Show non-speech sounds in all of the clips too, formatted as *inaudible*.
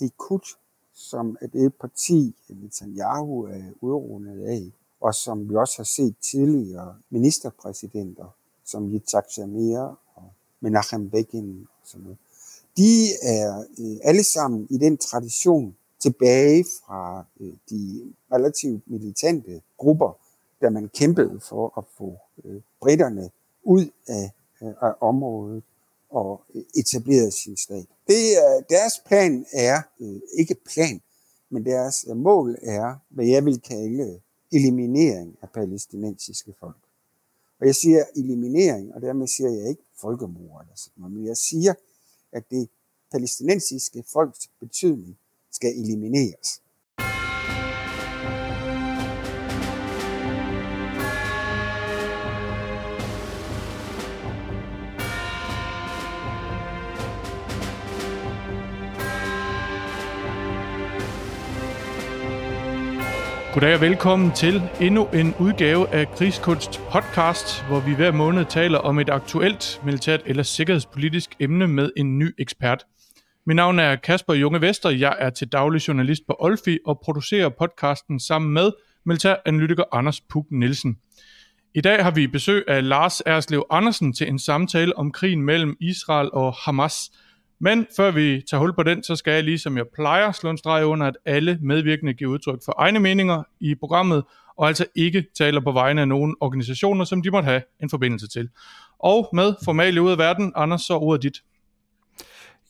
Likud, som er det parti, Netanyahu er udrundet af, og som vi også har set tidligere ministerpræsidenter, som Yitzhak Shamir og Menachem Begin og sådan noget. De er øh, alle sammen i den tradition tilbage fra øh, de relativt militante grupper, da man kæmpede for at få øh, britterne ud af, af området og etableret sin stat. Det deres plan er, øh, ikke plan, men deres mål er, hvad jeg vil kalde eliminering af palæstinensiske folk. Og jeg siger eliminering, og dermed siger jeg ikke folkemord eller sådan noget, men jeg siger, at det palæstinensiske folks betydning skal elimineres. Goddag og velkommen til endnu en udgave af Krigskunst podcast, hvor vi hver måned taler om et aktuelt militært eller sikkerhedspolitisk emne med en ny ekspert. Mit navn er Kasper Junge Vester, jeg er til daglig journalist på Olfi og producerer podcasten sammen med militæranalytiker Anders Puk Nielsen. I dag har vi besøg af Lars Erslev Andersen til en samtale om krigen mellem Israel og Hamas – men før vi tager hul på den, så skal jeg lige som jeg plejer slå en streg under, at alle medvirkende giver udtryk for egne meninger i programmet, og altså ikke taler på vegne af nogen organisationer, som de måtte have en forbindelse til. Og med formale ud af verden, Anders, så ordet dit.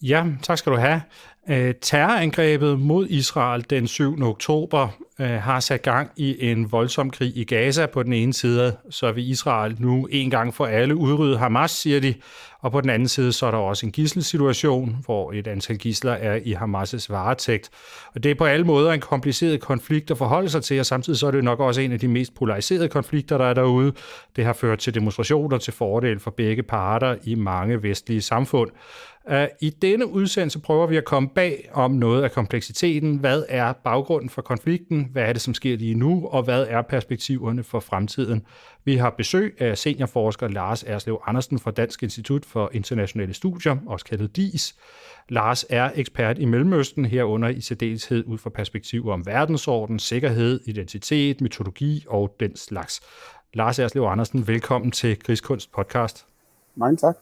Ja, tak skal du have. Øh, terrorangrebet mod Israel den 7. oktober øh, har sat gang i en voldsom krig i Gaza på den ene side, så vil Israel nu en gang for alle udrydde Hamas, siger de, og på den anden side så er der også en gisselsituation, hvor et antal gisler er i Hamas' varetægt. Og det er på alle måder en kompliceret konflikt at forholde sig til, og samtidig så er det nok også en af de mest polariserede konflikter, der er derude. Det har ført til demonstrationer til fordel for begge parter i mange vestlige samfund. Øh, I denne udsendelse prøver vi at komme bag om noget af kompleksiteten. Hvad er baggrunden for konflikten? Hvad er det, som sker lige nu? Og hvad er perspektiverne for fremtiden? Vi har besøg af seniorforsker Lars Erslev Andersen fra Dansk Institut for Internationale Studier, også kaldet DIS. Lars er ekspert i Mellemøsten, herunder i særdeleshed ud fra perspektiver om verdensorden, sikkerhed, identitet, mytologi og den slags. Lars Erslev Andersen, velkommen til Krigskunst podcast. Mange tak.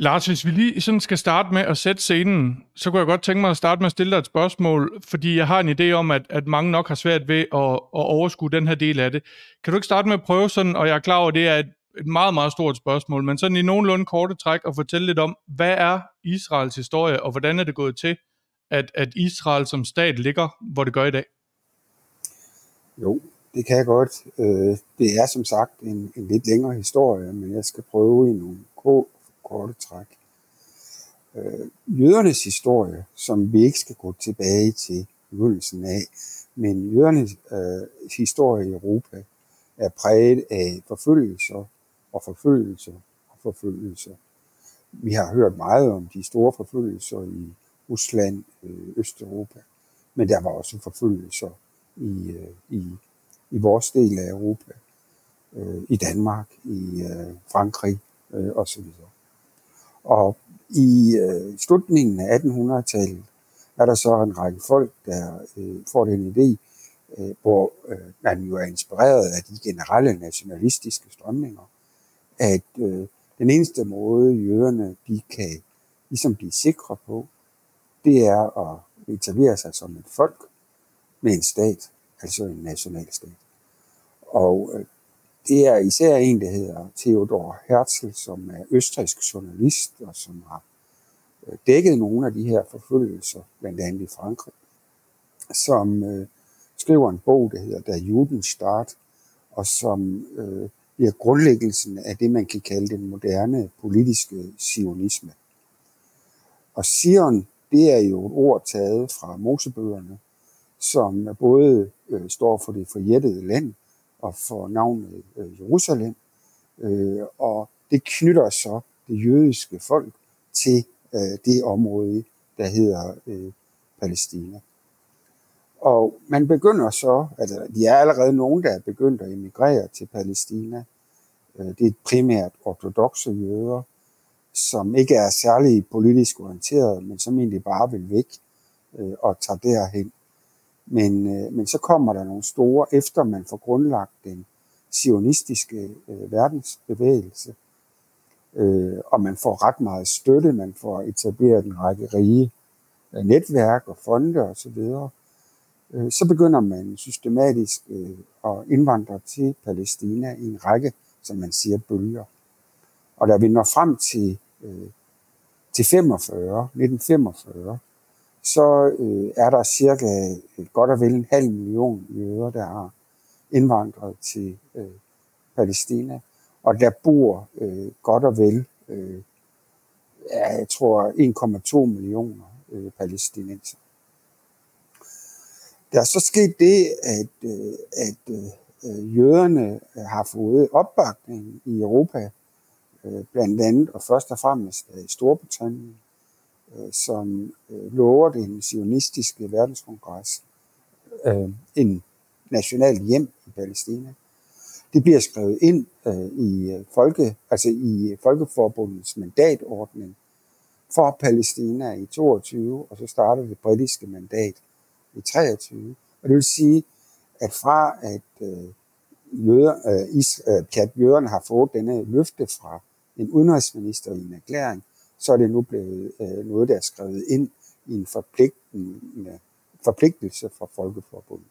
Lars, hvis vi lige sådan skal starte med at sætte scenen, så kunne jeg godt tænke mig at starte med at stille dig et spørgsmål, fordi jeg har en idé om, at, at mange nok har svært ved at, at overskue den her del af det. Kan du ikke starte med at prøve sådan, og jeg er klar over, at det er et, et meget, meget stort spørgsmål, men sådan i nogenlunde korte træk og fortælle lidt om, hvad er Israels historie, og hvordan er det gået til, at, at Israel som stat ligger, hvor det gør i dag? Jo, det kan jeg godt. Øh, det er som sagt en, en lidt længere historie, men jeg skal prøve i nogle korte træk. Øh, jødernes historie, som vi ikke skal gå tilbage til begyndelsen af, men jødernes øh, historie i Europa er præget af forfølgelser og forfølgelser og forfølgelser. Vi har hørt meget om de store forfølgelser i Rusland, øh, Østeuropa, men der var også forfølgelser i, øh, i, i vores del af Europa, øh, i Danmark, i øh, Frankrig øh, osv. Og i øh, slutningen af 1800-tallet er der så en række folk, der øh, får den idé, øh, hvor øh, man jo er inspireret af de generelle nationalistiske strømninger, at øh, den eneste måde, jøderne de kan ligesom blive sikre på, det er at etablere sig som et folk med en stat, altså en nationalstat. Og øh, det er især en, der hedder Theodor Herzl, som er østrigsk journalist, og som har øh, dækket nogle af de her forfølgelser, blandt andet i Frankrig, som øh, skriver en bog, der hedder Der Judenstart, og som øh, bliver grundlæggelsen af det, man kan kalde den moderne politiske sionisme. Og Sion, det er jo et ord taget fra Mosebøgerne, som både øh, står for det forjættede land, og får navnet øh, Jerusalem. Øh, og det knytter så det jødiske folk til øh, det område, der hedder øh, Palæstina. Og man begynder så, altså de er allerede nogen, der er begyndt at emigrere til Palæstina. Øh, det er primært ortodoxe jøder, som ikke er særlig politisk orienteret, men som egentlig bare vil væk øh, og tager derhen. Men, øh, men så kommer der nogle store, efter man får grundlagt den sionistiske øh, verdensbevægelse, øh, og man får ret meget støtte, man får etableret en række rige øh, netværk og fonde osv., øh, så begynder man systematisk øh, at indvandre til Palæstina i en række, som man siger, bølger. Og da vi når frem til, øh, til 45, 1945, så øh, er der cirka øh, godt og vel en halv million jøder, der har indvandret til øh, Palæstina. Og der bor øh, godt og vel, øh, ja, jeg tror, 1,2 millioner øh, palæstinenser. Der er så sket det, at, øh, at øh, jøderne har fået opbakning i Europa, øh, blandt andet og først og fremmest i Storbritannien, øh, som øh, lover den sionistiske verdenskongres øh, en national hjem i Palæstina. Det bliver skrevet ind øh, i, øh, folke, altså i øh, Folkeforbundets mandatordning for Palæstina i 22, og så starter det britiske mandat i 23. Og det vil sige, at fra at øh, jøder, øh, is, øh, at jøderne har fået denne løfte fra en udenrigsminister i en erklæring, så er det nu blevet øh, noget, der er skrevet ind i en forpligtende, forpligtelse fra Folkeforbundet.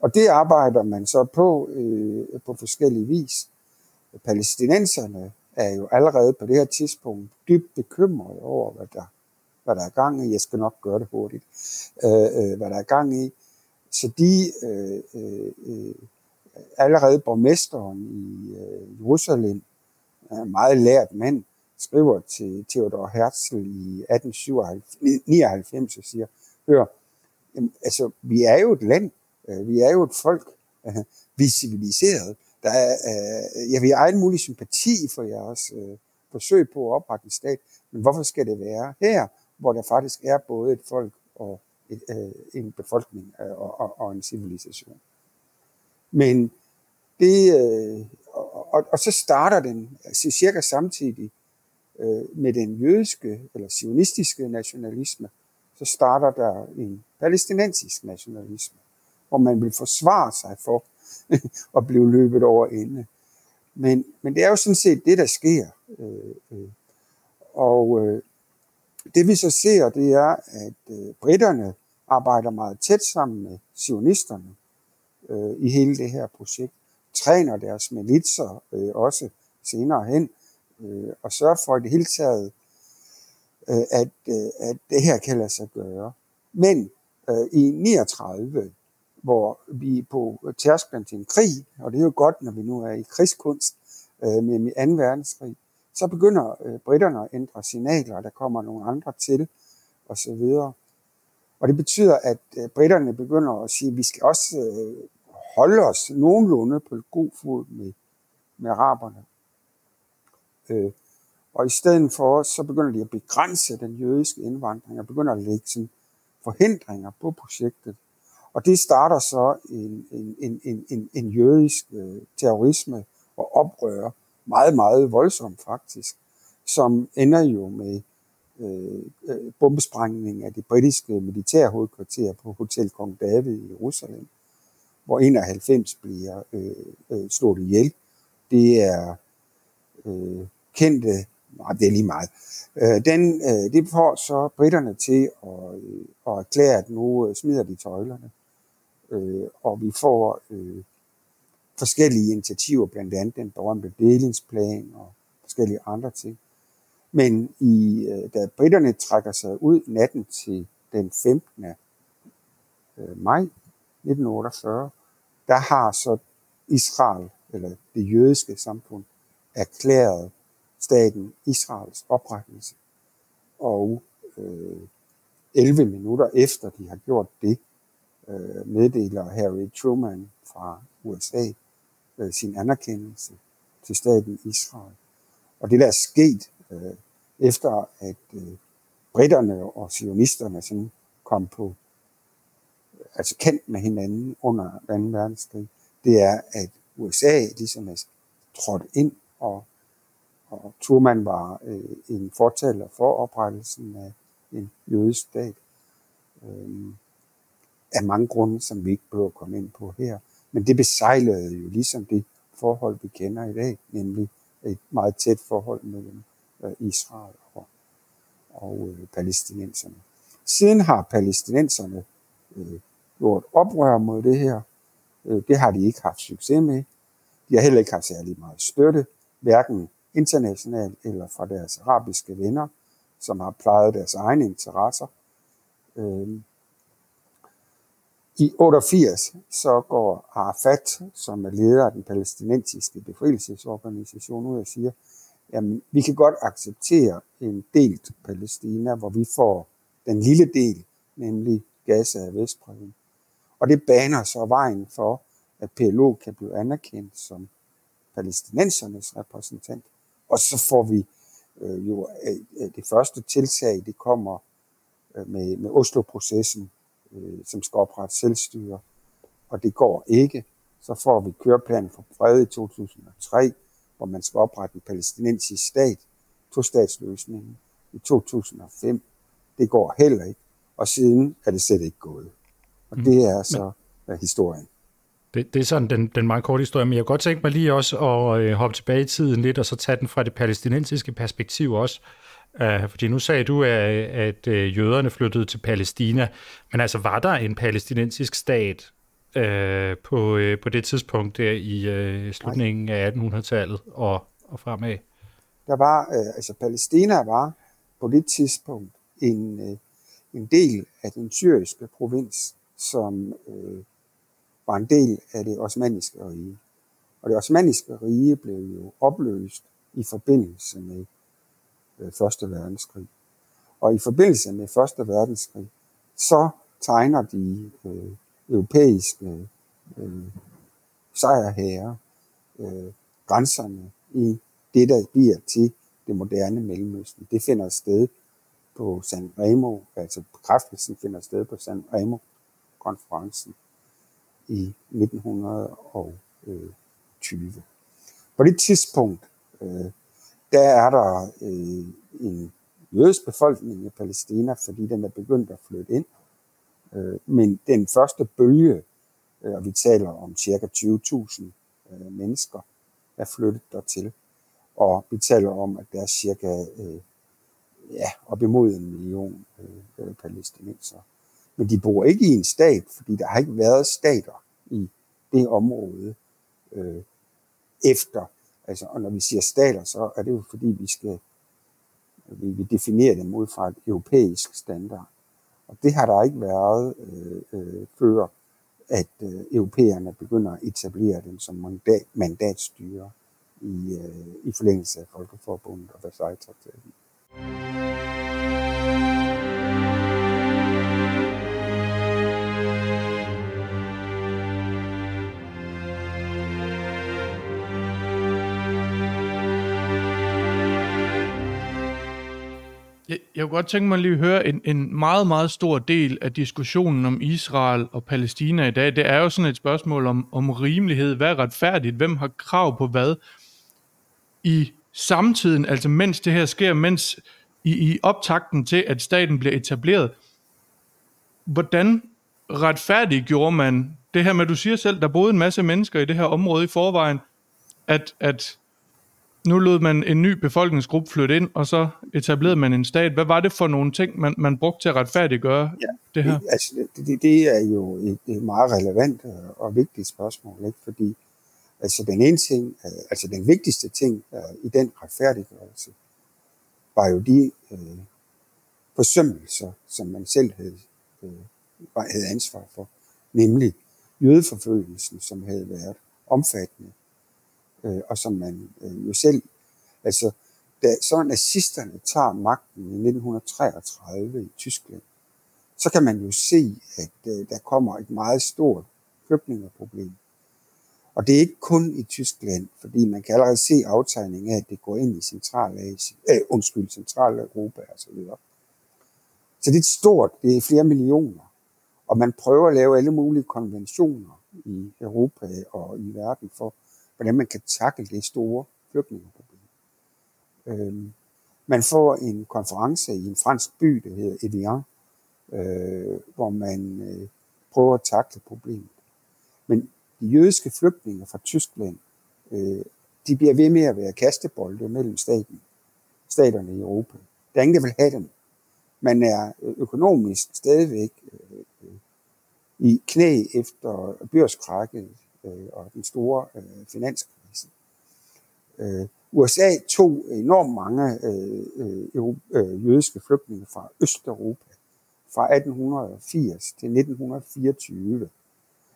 Og det arbejder man så på øh, på forskellige vis. Palæstinenserne er jo allerede på det her tidspunkt dybt bekymrede over, hvad der, hvad der er gang i. Jeg skal nok gøre det hurtigt. Øh, øh, hvad der er gang i. Så de øh, øh, øh allerede borgmesteren i øh, Jerusalem, er en meget lært mand, skriver til Theodor Herzl i 1899 og siger, hør, jamen, altså, vi er jo et land, øh, vi er jo et folk, øh, vi er civiliseret. Der er, øh, ja, vi mulig sympati for jeres øh, forsøg på at oprette en stat, men hvorfor skal det være her, hvor der faktisk er både et folk og et, en befolkning og, og, og en civilisation? Men det, og, og, og så starter den altså, cirka samtidig Øh, med den jødiske eller sionistiske nationalisme, så starter der en palæstinensisk nationalisme hvor man vil forsvare sig for *laughs* at blive løbet over ende. Men, men det er jo sådan set det, der sker. Øh, øh. Og øh, det vi så ser, det er, at øh, britterne arbejder meget tæt sammen med sionisterne øh, i hele det her projekt, træner deres militser øh, også senere hen, øh, og sørge for i det hele taget, øh, at, øh, at det her kan lade sig gøre. Men øh, i 39, hvor vi er på tærsklen til en krig, og det er jo godt, når vi nu er i krigskunst øh, med 2. verdenskrig, så begynder øh, britterne at ændre signaler, og der kommer nogle andre til, og så videre. Og det betyder, at øh, britterne begynder at sige, at vi skal også øh, holde os nogenlunde på god fod med, med araberne. Øh, og i stedet for, så begynder de at begrænse den jødiske indvandring, og begynder at lægge sådan forhindringer på projektet. Og det starter så en, en, en, en, en, en jødisk øh, terrorisme og oprør, meget, meget voldsomt faktisk, som ender jo med øh, øh, bombesprængning af det britiske militærhovedkvarter på Hotel Kong David i Jerusalem, hvor 91 bliver øh, øh, slået ihjel. Det er øh, kendte, nej, det er lige meget. Øh, den, øh, det får så britterne til at, øh, at erklære, at nu øh, smider de tøjlerne øh, og vi får øh, forskellige initiativer, blandt andet den berømte delingsplan og forskellige andre ting. Men i, øh, da britterne trækker sig ud natten til den 15. Øh, maj 1948, der har så Israel, eller det jødiske samfund, erklæret staten Israels oprettelse. Og øh, 11 minutter efter de har gjort det, øh, meddeler Harry Truman fra USA øh, sin anerkendelse til staten Israel. Og det der er sket øh, efter, at øh, britterne og sionisterne sådan kom på øh, altså kendt med hinanden under 2. verdenskrig, det er, at USA ligesom er trådt ind og og Thurman var øh, en fortaler for oprettelsen af en jødisk stat. Øh, af mange grunde, som vi ikke behøver at komme ind på her. Men det besejlede jo ligesom det forhold, vi kender i dag, nemlig et meget tæt forhold mellem øh, Israel og, og øh, palæstinenserne. Siden har palæstinenserne øh, gjort oprør mod det her. Øh, det har de ikke haft succes med. De har heller ikke haft særlig meget støtte, hverken internationalt eller fra deres arabiske venner, som har plejet deres egne interesser. Øh, i 88 så går Arafat, som er leder af den palæstinensiske befrielsesorganisation, ud og siger, jamen vi kan godt acceptere en delt Palæstina, hvor vi får den lille del, nemlig Gaza og Vestbredden. Og det baner så vejen for, at PLO kan blive anerkendt som palæstinensernes repræsentant. Og så får vi øh, jo øh, det første tiltag, det kommer øh, med, med Oslo-processen, øh, som skal oprette selvstyre, og det går ikke. Så får vi køreplanen for fred i 2003, hvor man skal oprette en palæstinensisk stat, to-statsløsningen i 2005. Det går heller ikke, og siden er det slet ikke gået. Og det er så Men, historien. Det, det er sådan den, den meget korte historie, men jeg kunne godt tænke mig lige også at øh, hoppe tilbage i tiden lidt, og så tage den fra det palæstinensiske perspektiv også. Uh, fordi nu sagde du, at, at øh, jøderne flyttede til Palæstina, men altså var der en palæstinensisk stat uh, på, uh, på det tidspunkt der i uh, slutningen Nej. af 1800-tallet og, og fremad? Der var, uh, altså Palæstina var på det tidspunkt en, uh, en del af den syriske provins, som uh, var en del af det osmaniske rige. Og det osmaniske rige blev jo opløst i forbindelse med øh, Første Verdenskrig. Og i forbindelse med Første Verdenskrig, så tegner de øh, europæiske øh, sejrherrer øh, grænserne i det, der bliver til det moderne Mellemøsten. Det finder sted på San Remo, altså bekræftelsen finder sted på San Remo-konferencen i 1920. På det tidspunkt, øh, der er der øh, en jødisk befolkning i Palæstina, fordi den er begyndt at flytte ind. Øh, men den første bølge, øh, og vi taler om cirka 20.000 øh, mennesker, er flyttet dertil. Og vi taler om, at der er cirka øh, ja, op imod en million øh, palæstinenser. Men de bor ikke i en stat, fordi der har ikke været stater i det område øh, efter Altså, og når vi siger stater, så er det jo fordi, vi skal vi, vi definerer dem ud fra et europæisk standard. Og det har der ikke været øh, øh, før, at øh, europæerne begynder at etablere dem som mandat, mandatstyre i, øh, i forlængelse af Folkeforbundet og Versailles-traktaten. Jeg, kunne godt tænke mig lige at høre en, en meget, meget stor del af diskussionen om Israel og Palæstina i dag. Det er jo sådan et spørgsmål om, om rimelighed. Hvad er retfærdigt? Hvem har krav på hvad? I samtiden, altså mens det her sker, mens i, i optakten til, at staten bliver etableret, hvordan retfærdigt gjorde man det her med, du siger selv, der boede en masse mennesker i det her område i forvejen, at, at nu lod man en ny befolkningsgruppe flytte ind, og så etablerede man en stat. Hvad var det for nogle ting, man, man brugte til at retfærdiggøre ja, det her? Det, altså, det, det er jo et, et meget relevant og vigtigt spørgsmål, ikke? fordi altså, den ene ting, øh, altså den vigtigste ting uh, i den retfærdiggørelse, var jo de uh, forsømmelser, som man selv havde, uh, havde ansvar for, nemlig jødeforfølgelsen, som havde været omfattende øh, og som man øh, jo selv, altså da så nazisterne tager magten i 1933 i Tyskland, så kan man jo se, at øh, der kommer et meget stort flygtningeproblem. Og det er ikke kun i Tyskland, fordi man kan allerede se aftegningen af, at det går ind i Centralasien, øh, undskyld, Centraleuropa og så videre. Så det er stort, det er flere millioner. Og man prøver at lave alle mulige konventioner i Europa og i verden for hvordan man kan takle det store flygtningeproblem. Øh, man får en konference i en fransk by, der hedder Evian, øh, hvor man øh, prøver at takle problemet. Men de jødiske flygtninge fra Tyskland, øh, de bliver ved med at være kastebolde mellem staten, staterne i Europa. Der er ingen, der vil have dem. Man er øh, økonomisk stadigvæk øh, øh, i knæ efter børskrakket øh, og den store øh, finanskrise. Øh, USA tog enormt mange øh, øh, øh, jødiske flygtninge fra Østeuropa fra 1880 til 1924,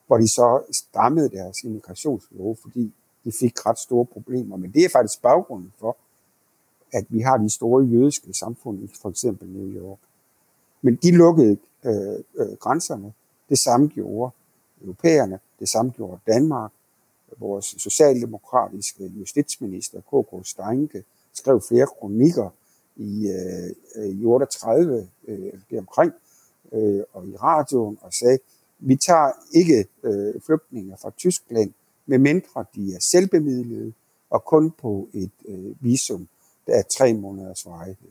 hvor de så stammede deres immigrationslov, fordi de fik ret store problemer. Men det er faktisk baggrunden for, at vi har de store jødiske samfund i for eksempel New York. Men de lukkede øh, øh, grænserne. Det samme gjorde europæerne, det samme gjorde Danmark. Vores socialdemokratiske justitsminister, K.K. Steinke, skrev flere kronikker i, øh, i 38 øh, omkring øh, og i radioen og sagde, vi tager ikke øh, flygtninge fra Tyskland, medmindre de er selvbemidlede og kun på et øh, visum, der er tre måneders varighed.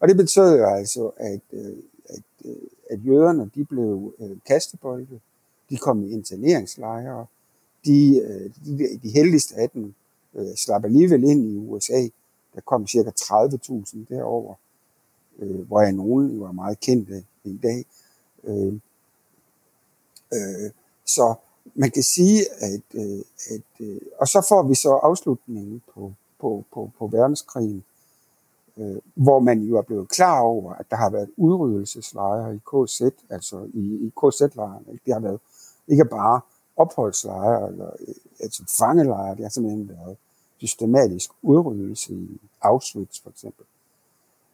Og det betød jo altså, at, øh, at, øh, at jøderne de blev øh, kastebolde, de kom i interneringslejre, øh, de, de, de heldigste af dem øh, slap alligevel ind i USA. Der kom cirka 30.000 derover, øh, hvor jeg nogen var meget kendte i dag. Så man kan sige, at, at og så får vi så afslutningen på, på, på, på verdenskrigen, hvor man jo er blevet klar over, at der har været udryddelseslejre i KZ, altså i, i KZ-lejrene. Det har været ikke bare opholdslejre, eller øh, altså fangelejre, det har simpelthen været systematisk udryddelse i Auschwitz for eksempel.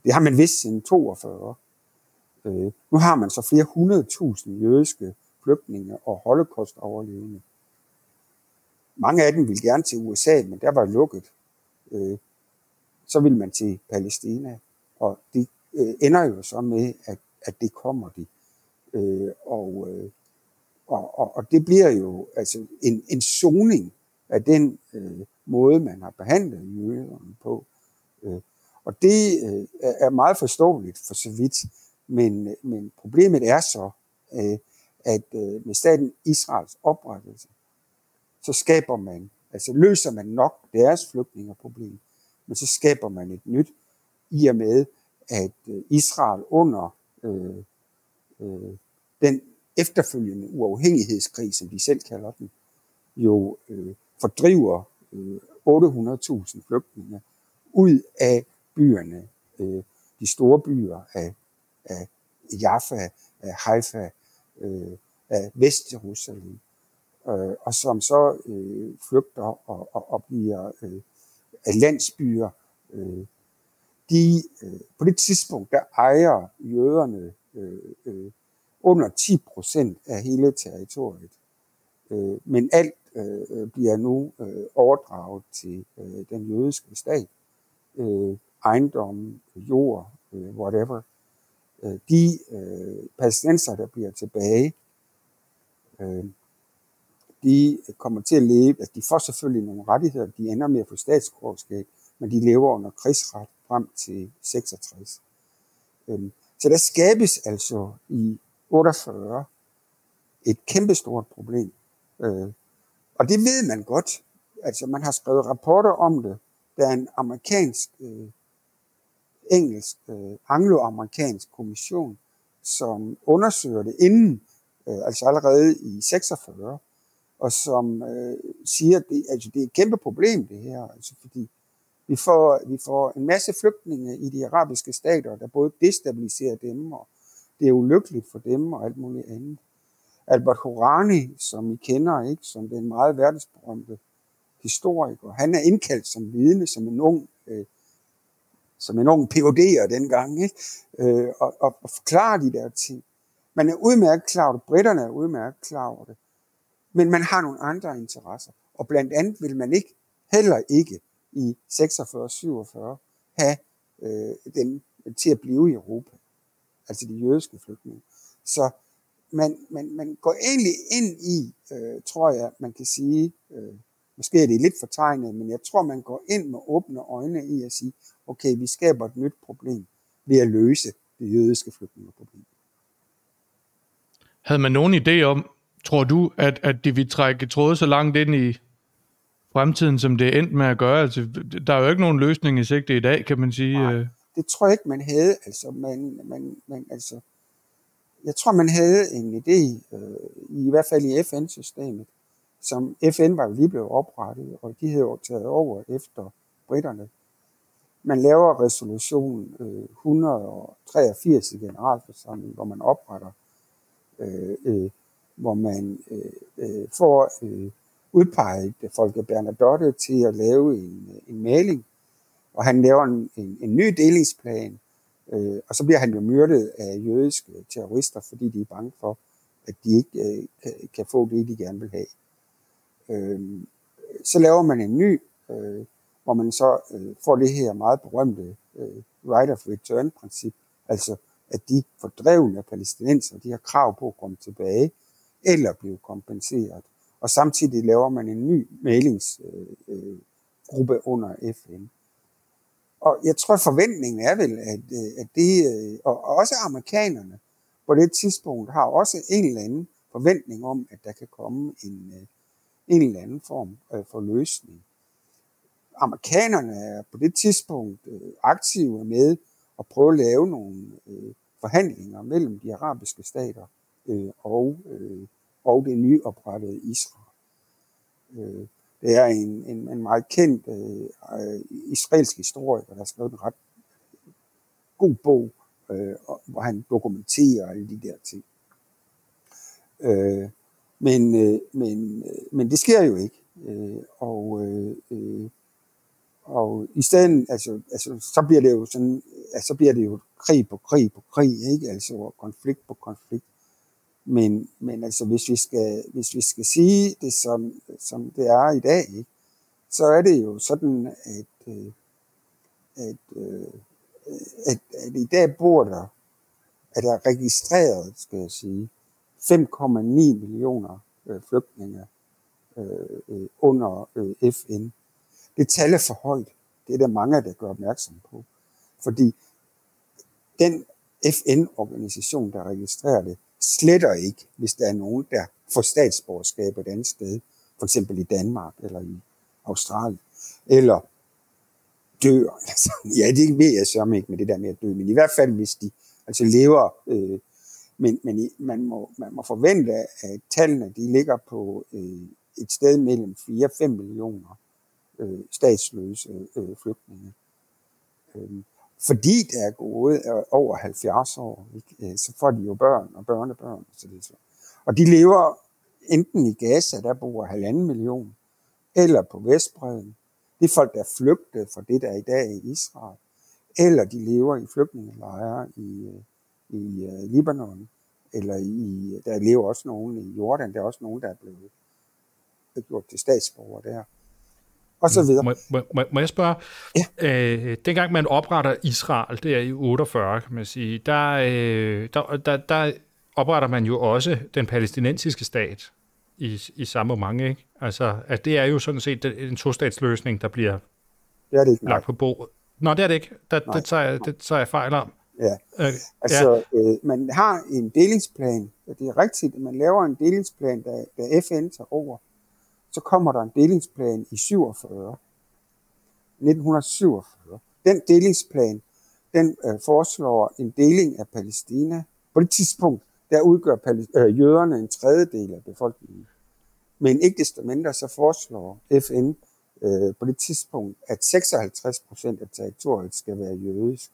Det har man vidst siden 42. Øh, nu har man så flere hundredtusind jødiske flygtninge og holocaust-overlevende. Mange af dem ville gerne til USA, men der var lukket. Øh, så vil man til Palæstina, og det øh, ender jo så med, at, at det kommer de. Øh, og, øh, og, og, og det bliver jo altså en, en zoning af den øh, måde, man har behandlet jøderne på. Øh, og det øh, er meget forståeligt for så vidt, men, men problemet er så, øh, at øh, med staten Israels oprettelse, så skaber man, altså løser man nok deres flygtningeproblem, men så skaber man et nyt, i og med, at øh, Israel under øh, øh, den efterfølgende uafhængighedskrig, som de selv kalder den, jo øh, fordriver øh, 800.000 flygtninge ud af byerne, øh, de store byer af, af Jaffa, af Haifa, øh, af Vestjerusalem, øh, og som så øh, flygter og, og, og bliver øh, landsbyer. Øh, de, øh, på det tidspunkt, der ejer jøderne øh, øh, under 10 procent af hele territoriet. Øh, men alt øh, bliver nu øh, overdraget til øh, den jødiske stat. Øh, ejendom, jord, øh, whatever. Øh, de øh, palæstinenser, der bliver tilbage, øh, de kommer til at leve, altså de får selvfølgelig nogle rettigheder, de ender med at få statsborgerskab, men de lever under krigsret frem til 66. Øh, så der skabes altså i 48 et kæmpestort problem. Øh, og det ved man godt. Altså man har skrevet rapporter om det. Der er en amerikansk øh, engelsk, øh, angloamerikansk kommission, som undersøger det inden, øh, altså allerede i 46, og som øh, siger, at det, altså det er et kæmpe problem det her, altså fordi vi får, vi får en masse flygtninge i de arabiske stater, der både destabiliserer dem, og det er ulykkeligt for dem og alt muligt andet. Albert Horani, som I kender, ikke, som den meget verdensberømte historiker, han er indkaldt som vidne, som en ung øh, som en ung PhD'er dengang, ikke? Øh, og, og, og forklare de der ting. Man er udmærket klar over det, britterne er udmærket klar over det, men man har nogle andre interesser. Og blandt andet vil man ikke, heller ikke i 46-47, have øh, dem til at blive i Europa. Altså de jødiske flygtninge. Så man, man, man går egentlig ind i, øh, tror jeg, man kan sige, øh, Måske er det lidt fortegnet, men jeg tror, man går ind med åbne øjne i at sige, okay, vi skaber et nyt problem ved at løse det jødiske flygtningeproblem. Havde man nogen idé om, tror du, at, at de vil trække tråde så langt ind i fremtiden, som det er endt med at gøre? Altså, der er jo ikke nogen løsning i sigte i dag, kan man sige. Nej, øh det tror jeg ikke, man havde. Altså, man, man, man, altså, jeg tror, man havde en idé, øh, i hvert fald i FN-systemet, som FN var jo lige blevet oprettet, og de havde jo taget over efter britterne. Man laver resolution øh, 183 i generalforsamlingen, hvor man opretter, øh, øh, hvor man øh, øh, får øh, udpeget Folke Bernadotte til at lave en, en maling, og han laver en, en, en ny delingsplan, øh, og så bliver han jo myrdet af jødiske terrorister, fordi de er bange for, at de ikke øh, kan, kan få det, de gerne vil have. Øh, så laver man en ny, øh, hvor man så øh, får det her meget berømte øh, right of return princip, altså at de fordrevne palæstinenser, de har krav på at komme tilbage eller blive kompenseret. Og samtidig laver man en ny mailingsgruppe øh, øh under FN. Og jeg tror, forventningen er vel, at, øh, at det, øh, og også amerikanerne på det tidspunkt har også en eller anden forventning om, at der kan komme en, øh, en eller anden form for løsning. Amerikanerne er på det tidspunkt aktive med at prøve at lave nogle forhandlinger mellem de arabiske stater og, og det nyoprettede Israel. Det er en, en, en meget kendt øh, øh israelsk historiker, der har skrevet en ret god bog, øh, hvor han dokumenterer alle de der ting. Øh, men, øh, men, øh, men det sker jo ikke. Øh, og, øh, øh, og i stedet, altså, altså, så bliver det jo sådan, altså, så bliver det jo krig på krig på krig, ikke? Altså konflikt på konflikt. Men, men altså, hvis vi skal, hvis vi skal sige det, som, som det er i dag, ikke? så er det jo sådan, at, øh, at, øh, at, at i dag bor der, er der registreret, skal jeg sige, 5,9 millioner øh, flygtninge øh, øh under øh, FN. Det tal er for højt. Det er der mange, der gør opmærksom på. Fordi den FN-organisation, der registrerer det, sletter ikke, hvis der er nogen, der får statsborgerskab et andet sted, for eksempel i Danmark eller i Australien, eller dør. *laughs* Altså, ja, det ved jeg så ikke med det der med at dø, men i hvert fald hvis de altså lever, øh, men, men man, må, man må forvente, at tallene de ligger på øh, et sted mellem 4-5 millioner øh, statsløse øh, flygtninge. Øh, fordi der er gået øh, over 70 år, ikke? Øh, så får de jo børn og børnebørn. Så det så. Og de lever enten i Gaza, der bor halvanden million, eller på Vestbreden. Det er folk, der er flygtet fra det, der er i dag i Israel. Eller de lever i flygtningelejre i, øh, i Libanon. Eller i, der lever også nogen i Jordan. Der er også nogen, der er blevet gjort til statsborger der og så videre. Må, må, må jeg spørge? Ja. Øh, dengang man opretter Israel, det er i 48, kan man sige, der, øh, der, der, der opretter man jo også den palæstinensiske stat i, i samme moment, ikke? Altså, at det er jo sådan set en to-statsløsning, der bliver det er det ikke, lagt på bordet. Nå, det er det ikke. Det, det, tager jeg, det tager jeg fejl om. Ja, øh, altså ja. Øh, man har en delingsplan, det er rigtigt, man laver en delingsplan, da, da FN tager over så kommer der en delingsplan i 47, 1947. Den delingsplan, den øh, foreslår en deling af Palæstina. På det tidspunkt, der udgør øh, jøderne en tredjedel af befolkningen. Men ikke desto mindre, så foreslår FN øh, på det tidspunkt, at 56 procent af territoriet skal være jødisk,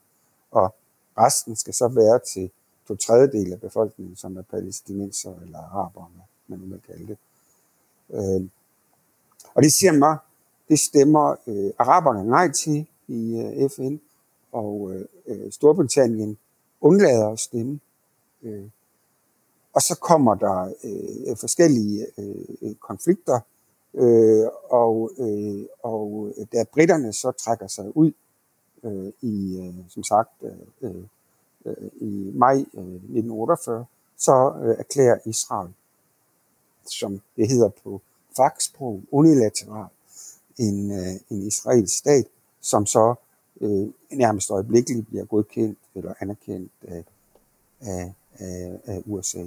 og resten skal så være til to tredjedel af befolkningen, som er palæstinenser eller araber, man nu vil kalde det. Øh, og det siger mig, det stemmer øh, araberne nej til i øh, FN, og øh, øh, Storbritannien undlader at stemme. Øh, og så kommer der øh, forskellige øh, øh, konflikter, øh, og, øh, og da britterne så trækker sig ud øh, i, øh, som sagt, øh, øh, i maj øh, 1948, så øh, erklærer Israel, som det hedder på fagsprog, unilateral, en, øh, en israelsk stat, som så øh, nærmest øjeblikkeligt bliver godkendt eller anerkendt af, af, af, af USA.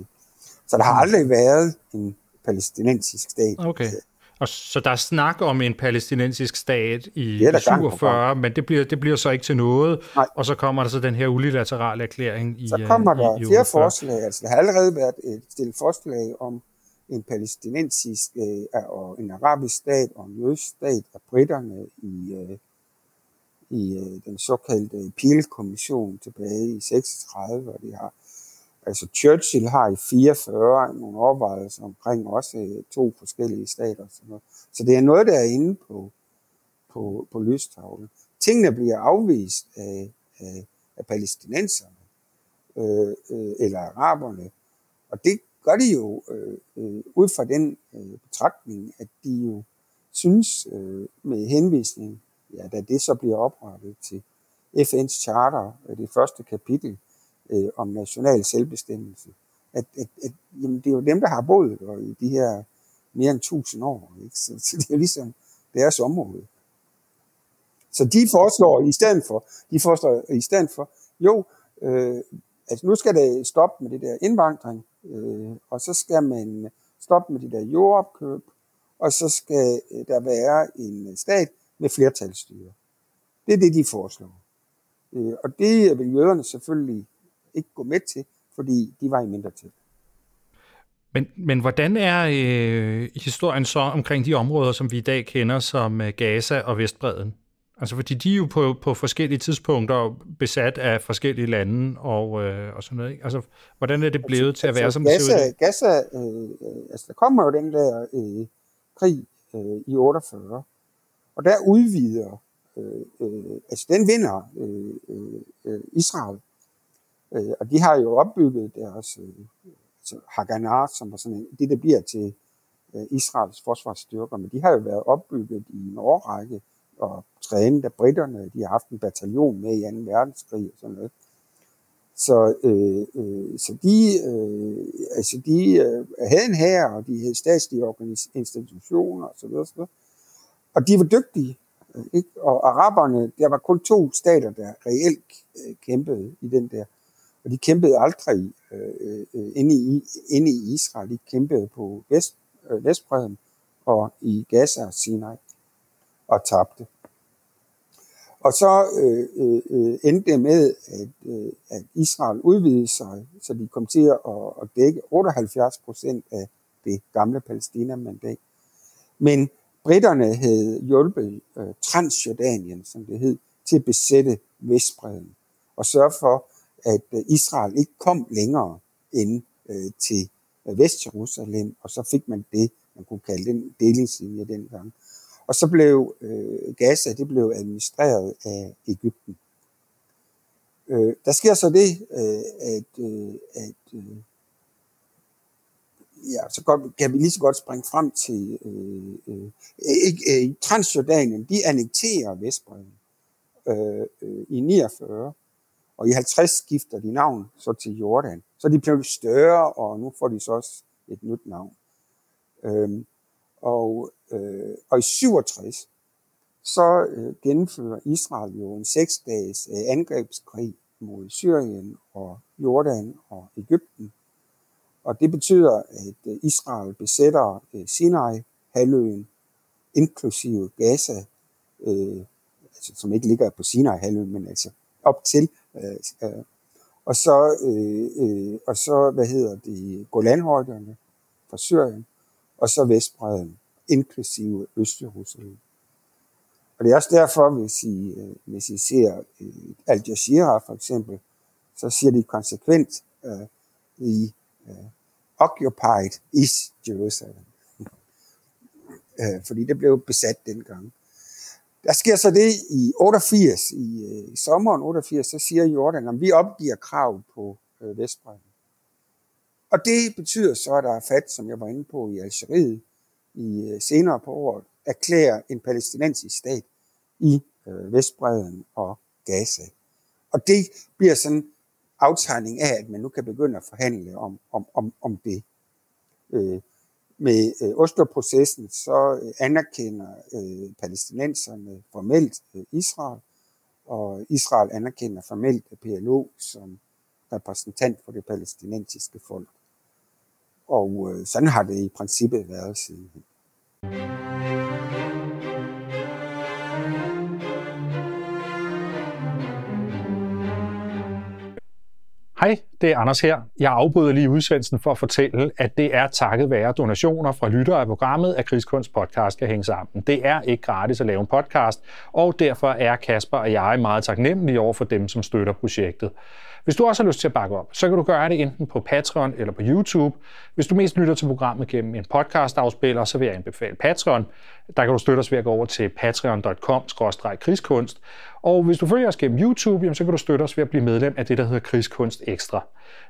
Så der har aldrig været en palæstinensisk stat. Okay. Og så der er snak om en palæstinensisk stat i på 47, men det bliver, det bliver så ikke til noget. Nej. Og så kommer der så den her unilaterale erklæring i Så kommer øh, der i, i flere 48. forslag. Altså, der har allerede været et stillet forslag om en palæstinensisk øh, og en arabisk stat og en jødisk stat af britterne i, øh, i øh, den såkaldte Peel-kommission tilbage i 36, og de har Altså Churchill har i 44 nogle overvejelser omkring også øh, to forskellige stater. Og sådan noget. Så det er noget, der er inde på, på, på lystavlen. Tingene bliver afvist af, af, af palæstinenserne øh, øh, eller araberne. Og det gør det jo øh, øh, ud fra den øh, betragtning, at de jo synes øh, med henvisning, ja, da det så bliver oprettet til FN's charter, øh, det første kapitel, øh, om national selvbestemmelse. At, at, at jamen, det er jo dem, der har boet der i de her mere end 1000 år. Ikke? Så, så det er ligesom deres område. Så de foreslår i stedet for, de foreslår i stedet for, jo, øh, altså nu skal det stoppe med det der indvandring, øh, og så skal man stoppe med de der jordopkøb, og så skal øh, der være en øh, stat med flertalsstyre. Det er det, de foreslår. Øh, og det vil jøderne selvfølgelig ikke gå med til, fordi de var i mindretal. Men, men hvordan er øh, historien så omkring de områder, som vi i dag kender som øh, Gaza og Vestbreden? Altså fordi de er jo på, på forskellige tidspunkter besat af forskellige lande og, øh, og sådan noget. Ikke? Altså hvordan er det blevet altså, til at være, altså, som det ser ud? Gaza, øh, øh, altså der kommer jo den der øh, krig øh, i 48, og der udvider, øh, øh, altså den vinder øh, øh, Israel Øh, og de har jo opbygget deres øh, altså Haganah, som var sådan en, det, der bliver til øh, Israels forsvarsstyrker, men de har jo været opbygget i en årrække og trænet af britterne. De har haft en bataljon med i 2. verdenskrig og sådan noget. Så, øh, øh, så de, øh, altså de øh, havde en her, og de havde statslige institutioner osv. Og, så videre. og de var dygtige. Ikke? Og araberne, der var kun to stater, der reelt øh, kæmpede i den der og de kæmpede aldrig øh, øh, inde, i, inde i Israel. De kæmpede på Vest, øh, Vestbredden og i Gaza og Sinai og tabte. Og så øh, øh, øh, endte det med, at, øh, at Israel udvidede sig, så de kom til at, at dække 78 procent af det gamle Palæstina-mandat. Men britterne havde hjulpet øh, Transjordanien, som det hed, til at besætte Vestbredden og sørge for, at øh, Israel ikke kom længere ind øh, til øh, Vestjerusalem, og så fik man det, man kunne kalde den delingslinje dengang. Og så blev øh, Gaza, det blev administreret af Ægypten. Øh, der sker så det, øh, at, øh, at øh, ja, så kan, kan vi lige så godt springe frem til øh, øh, øh, Transjordanien, de annekterer Vestbredden øh, øh, i 49, og i 50 skifter de navn så til Jordan. Så de blev større, og nu får de så også et nyt navn. Øh, og, øh, og i 67, så øh, gennemfører Israel jo en seksdages øh, angrebskrig mod Syrien og Jordan og Ægypten. Og det betyder, at øh, Israel besætter øh, Sinai, halvøen, inklusive Gaza, øh, altså, som ikke ligger på Sinai halvøen, men altså op til. Øh, øh, og så, øh, øh, og så, hvad hedder det, Golanhøjderne fra Syrien, og så Vestbreden, inklusive Østjerusalem. Og det er også derfor, hvis I, øh, hvis I ser øh, Al Jazeera for eksempel, så siger de konsekvent uh, i uh, occupied East Jerusalem. uh, *laughs* fordi det blev besat dengang. Der sker så det i 88, i, uh, i sommeren 88, så siger Jordan, at vi opgiver krav på uh, Vestbredden. Og det betyder så, at der er fat, som jeg var inde på i Algeriet, i øh, senere på året, erklærer en palæstinensisk stat i øh, Vestbredden og Gaza. Og det bliver sådan aftegning af, at man nu kan begynde at forhandle om, om, om, om det. Øh, med øh, Oslo-processen, så øh, anerkender øh, palæstinenserne formelt øh, Israel, og Israel anerkender formelt PLO som repræsentant for det palæstinensiske folk. Og øh, sådan har det i princippet været siden. Hej, det er Anders her. Jeg afbryder lige udsendelsen for at fortælle, at det er takket være donationer fra lyttere af programmet, at Krigskunst podcast kan hænge sammen. Det er ikke gratis at lave en podcast, og derfor er Kasper og jeg meget taknemmelige over for dem, som støtter projektet. Hvis du også har lyst til at bakke op, så kan du gøre det enten på Patreon eller på YouTube. Hvis du mest lytter til programmet gennem en podcast-afspiller, så vil jeg anbefale Patreon. Der kan du støtte os ved at gå over til patreon.com-krigskunst. Og hvis du følger os gennem YouTube, så kan du støtte os ved at blive medlem af det, der hedder Krigskunst Ekstra.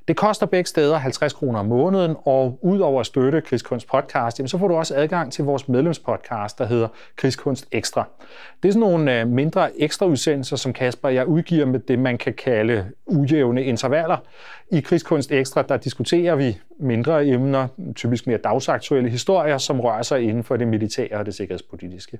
Det koster begge steder 50 kroner om måneden, og udover at støtte Krigskunst Podcast, så får du også adgang til vores medlemspodcast, der hedder Krigskunst Ekstra. Det er sådan nogle øh, mindre ekstra udsendelser, som Kasper og jeg udgiver med det, man kan kalde ujævne intervaller. I Krigskunst Ekstra, der diskuterer vi mindre emner, typisk mere dagsaktuelle historier, som rører sig inden for det militære og det sikkerhedspolitiske.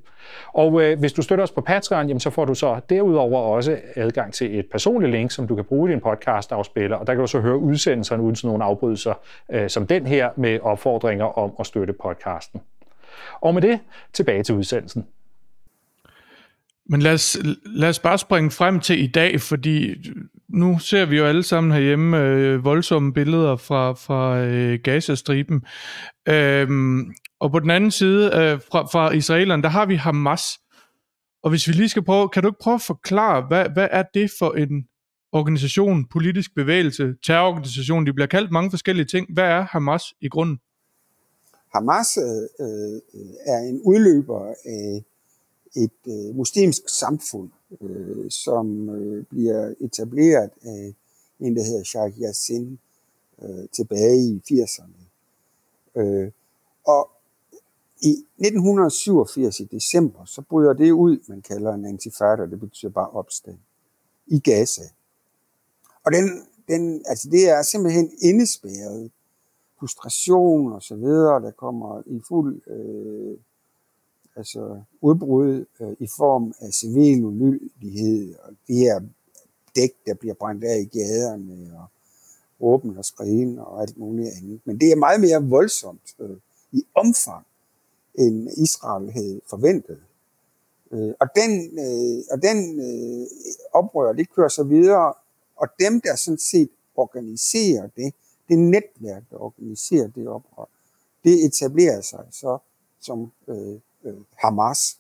Og øh, hvis du støtter os på Patreon, jamen, så får du så derudover også adgang til et personligt link, som du kan bruge i din podcast-afspiller, og der kan du så høre udsendelserne uden sådan nogle afbrydelser, øh, som den her med opfordringer om at støtte podcasten. Og med det, tilbage til udsendelsen. Men lad os, lad os bare springe frem til i dag, fordi nu ser vi jo alle sammen herhjemme øh, voldsomme billeder fra, fra øh, Gazastriben. Øhm, og på den anden side, øh, fra, fra israelerne, der har vi Hamas. Og hvis vi lige skal prøve, kan du ikke prøve at forklare, hvad, hvad er det for en organisation, politisk bevægelse, terrororganisation, de bliver kaldt mange forskellige ting. Hvad er Hamas i grunden? Hamas øh, øh er en udløber af et øh, muslimsk samfund, øh, som øh, bliver etableret af en, der hedder Sheikh Yassin øh, tilbage i 80'erne. Øh, og i 1987 i december, så bryder det ud, man kalder en antifada, det betyder bare opstand, i Gaza. Og den, den, altså det er simpelthen indespærret frustration og så videre, der kommer i fuld øh, altså udbrud øh, i form af civil ulydighed, og de her dæk, der bliver brændt af i gaderne, og åben og skrigen og alt muligt andet. Men det er meget mere voldsomt øh, i omfang, end Israel havde forventet. Øh, og den, øh, og den øh, oprør, det kører så videre, og dem, der sådan set organiserer det, det netværk, der organiserer det oprør, det etablerer sig så som øh, øh, Hamas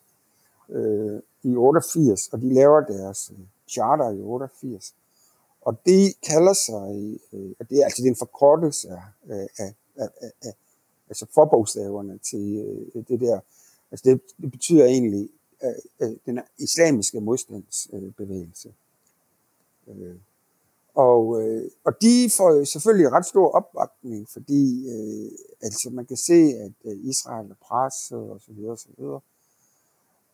øh, i 88, og de laver deres øh, charter i 88. Og det kalder sig, øh, det er altså det er en forkortelse af, af, af, af, altså forbogstaverne til øh, det der. Altså det, det betyder egentlig øh, øh, den islamiske modstandsbevægelse. Øh, og, øh, og de får selvfølgelig ret stor opbakning, fordi øh, altså man kan se, at øh, Israel er presset og så videre og så videre.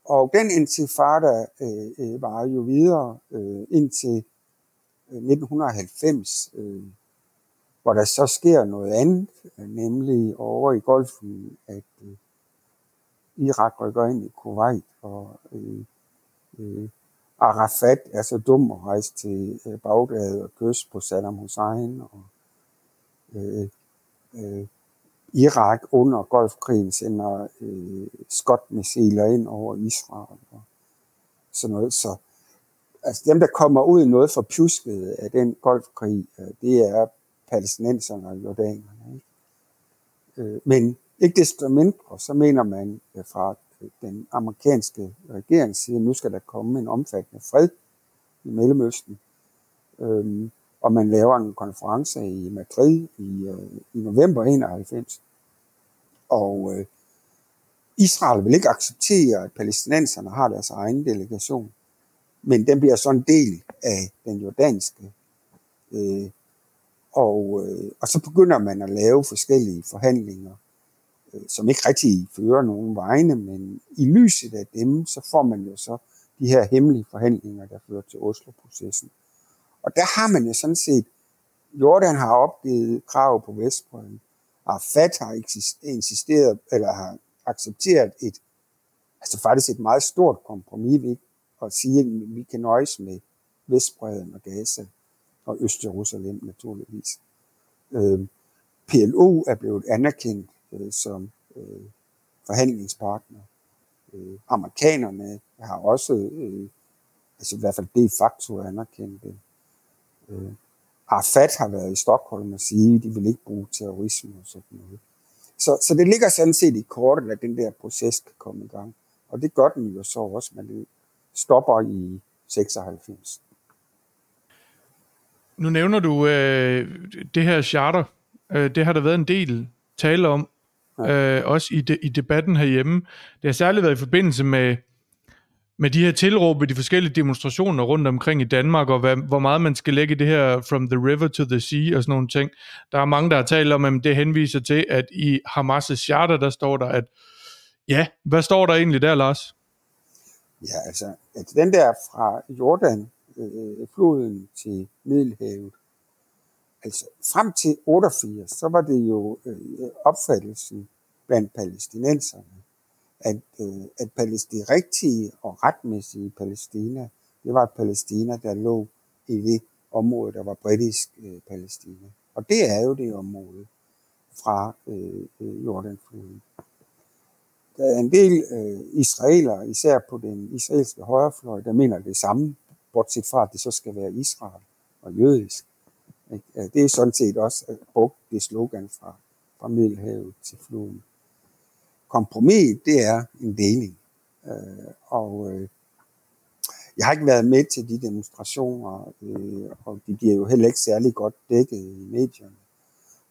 Og den intifada øh, øh, var jo videre øh, indtil 1990, øh, øh, hvor der så sker noget andet, nemlig over i Golfen, at øh, Irak rykker ind i Kuwait, og øh, øh, Arafat er så dum at rejse til øh, Bagdad og kysse på Saddam Hussein, og øh, øh, Irak under Golfkrigen sender øh, skotmissiler ind over Israel og sådan noget. Så altså dem, der kommer ud noget for pjusket af den golfkrig, øh, det er palæstinenserne og jordanerne. Ikke? Øh, men ikke desto mindre, så mener man øh, fra den amerikanske regering siger, at nu skal der komme en omfattende fred i Mellemøsten. Øhm, og man laver en konference i Madrid i, øh, i november 91. Og øh, Israel vil ikke acceptere, at palæstinenserne har deres egen delegation. Men den bliver så en del af den jordanske. Øh, og, øh, og så begynder man at lave forskellige forhandlinger Øh, som ikke rigtig fører nogen vegne, men i lyset af dem, så får man jo så de her hemmelige forhandlinger, der fører til Oslo-processen. Og der har man jo sådan set, Jordan har opgivet krav på Vestbrøden, Arafat har insisteret, eller har accepteret et, altså faktisk et meget stort kompromis ved at sige, at vi kan nøjes med Vestbreden og Gaza og Øst-Jerusalem naturligvis. Øh, PLO er blevet anerkendt øh, som øh, forhandlingspartner. Øh, amerikanerne har også, øh, altså i hvert fald de facto anerkendt det. Øh, Arafat har været i Stockholm og sige, at de vil ikke bruge terrorisme og sådan noget. Så, så det ligger sådan set i kortet, at den der proces kan komme i gang. Og det gør den jo så også, men det stopper i 96. Nu nævner du øh, det her charter. Øh, det har der været en del tale om, ja. øh, også i, de, i debatten herhjemme. Det har særligt været i forbindelse med med de her tilråb ved de forskellige demonstrationer rundt omkring i Danmark, og hvad, hvor meget man skal lægge det her from the river to the sea og sådan nogle ting. Der er mange, der har talt om, at det henviser til, at i Hamas' charter, der står der, at ja, hvad står der egentlig der, Lars? Ja, altså, at den der fra Jordan, øh, floden til Middelhavet, altså frem til 88, så var det jo øh, opfattelsen blandt palæstinenserne, at, øh, at det rigtige og retmæssige Palæstina, det var Palæstina, der lå i det område, der var britisk øh, Palæstina. Og det er jo det område fra øh, øh, Jordanfloden. Der er en del øh, israeler, især på den israelske højrefløj, der mener det samme, bortset fra, at det så skal være Israel og jødisk. Det er sådan set også brugt det slogan fra, fra Middelhavet til floden kompromis, det er en deling. Øh, og øh, jeg har ikke været med til de demonstrationer, øh, og de bliver jo heller ikke særlig godt dækket i medierne.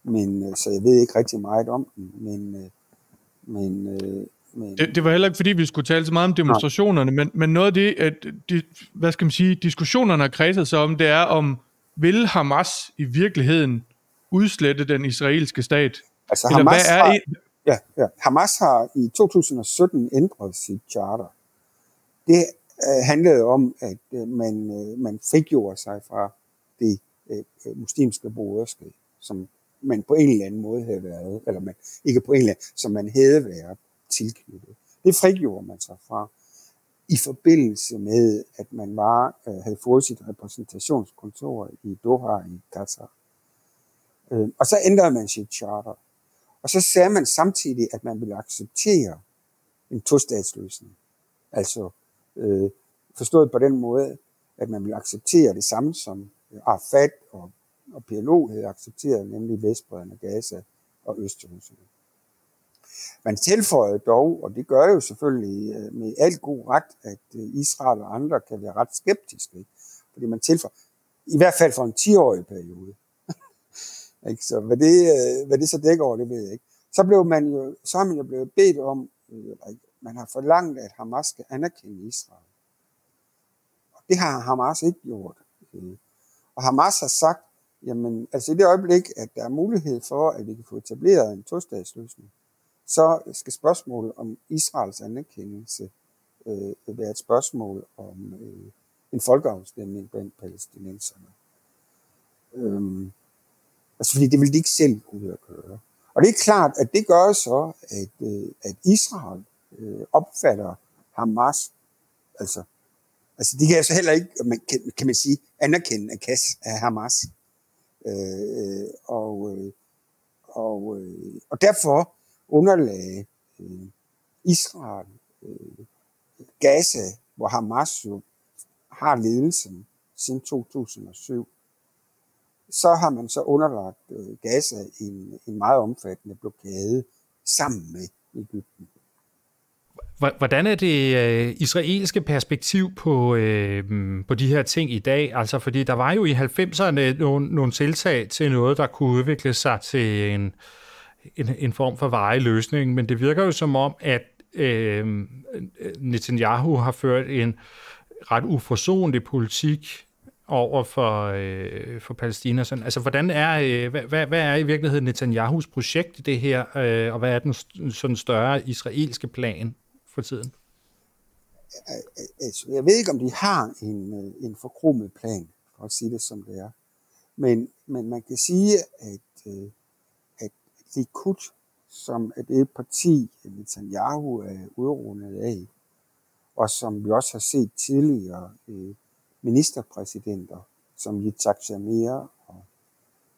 Men, øh, så jeg ved ikke rigtig meget om dem. Men, øh, men, øh, men det, det var heller ikke fordi, vi skulle tale så meget om demonstrationerne, men, men noget af det, at de, hvad skal man sige, diskussionerne har kredset sig om, det er om, vil Hamas i virkeligheden udslette den israelske stat? Altså, Eller Hamas hvad er, har, Ja, ja. Hamas har i 2017 ændret sit charter. Det øh, handlede om, at øh, man, øh, man frigjorde sig fra det øh, muslimske broderskab, som man på en eller anden måde havde været, eller man, ikke på en eller anden, som man havde været tilknyttet. Det frigjorde man sig fra i forbindelse med, at man var, øh, havde fået sit repræsentationskontor i Doha i Qatar. Øh, og så ændrede man sit charter. Og så sagde man samtidig, at man ville acceptere en tostatsløsning. Altså øh, forstået på den måde, at man ville acceptere det samme som Arafat og, og PLO havde accepteret, nemlig Vestbredden og Gaza og Østjerusalem. Man tilføjer dog, og det gør jo selvfølgelig øh, med alt god ret, at øh, Israel og andre kan være ret skeptiske, fordi man tilføjer, i hvert fald for en 10-årig periode, *laughs* ikke? Så hvad det, øh, hvad det så dækker over, det ved jeg ikke. Så, blev man jo, så er man jo blevet bedt om, man har forlangt, at Hamas skal anerkende Israel. Og det har Hamas ikke gjort. Og Hamas har sagt, jamen, altså i det øjeblik, at der er mulighed for, at vi kan få etableret en tostatsløsning, så skal spørgsmålet om Israels anerkendelse øh, være et spørgsmål om øh, en folkeafstemning blandt palæstinenserne. Øhm, Altså fordi det vil de ikke selv kunne at køre. Og det er klart, at det gør så, at, øh, at Israel øh, opfatter Hamas, altså, altså de kan altså heller ikke, man, kan, kan man sige, anerkende af kas af Hamas. Øh, øh, og, øh, og, øh, og derfor underlagde øh, Israel øh, Gaza, hvor Hamas jo har ledelsen siden 2007, så har man så underlagt øh, Gaza en, en meget omfattende blokade sammen med Ægypten. Hvordan er det øh, israelske perspektiv på, øh, på de her ting i dag? Altså, fordi der var jo i 90'erne nogle, nogle tiltag til noget, der kunne udvikle sig til en, en, en form for varig løsning, men det virker jo som om, at øh, Netanyahu har ført en ret uforsonlig politik over for, øh, for Palæstina. Sådan, altså, hvordan er, øh, hvad, hvad er i virkeligheden Netanyahus projekt i det her, øh, og hvad er den sådan større israelske plan for tiden? Altså, jeg ved ikke, om de har en, øh, en forkrummet plan, for at sige det som det er. Men, men man kan sige, at, øh, at Likud, som er det parti, Netanyahu er udrundet af, og som vi også har set tidligere øh, ministerpræsidenter, som Yitzhak Shamir og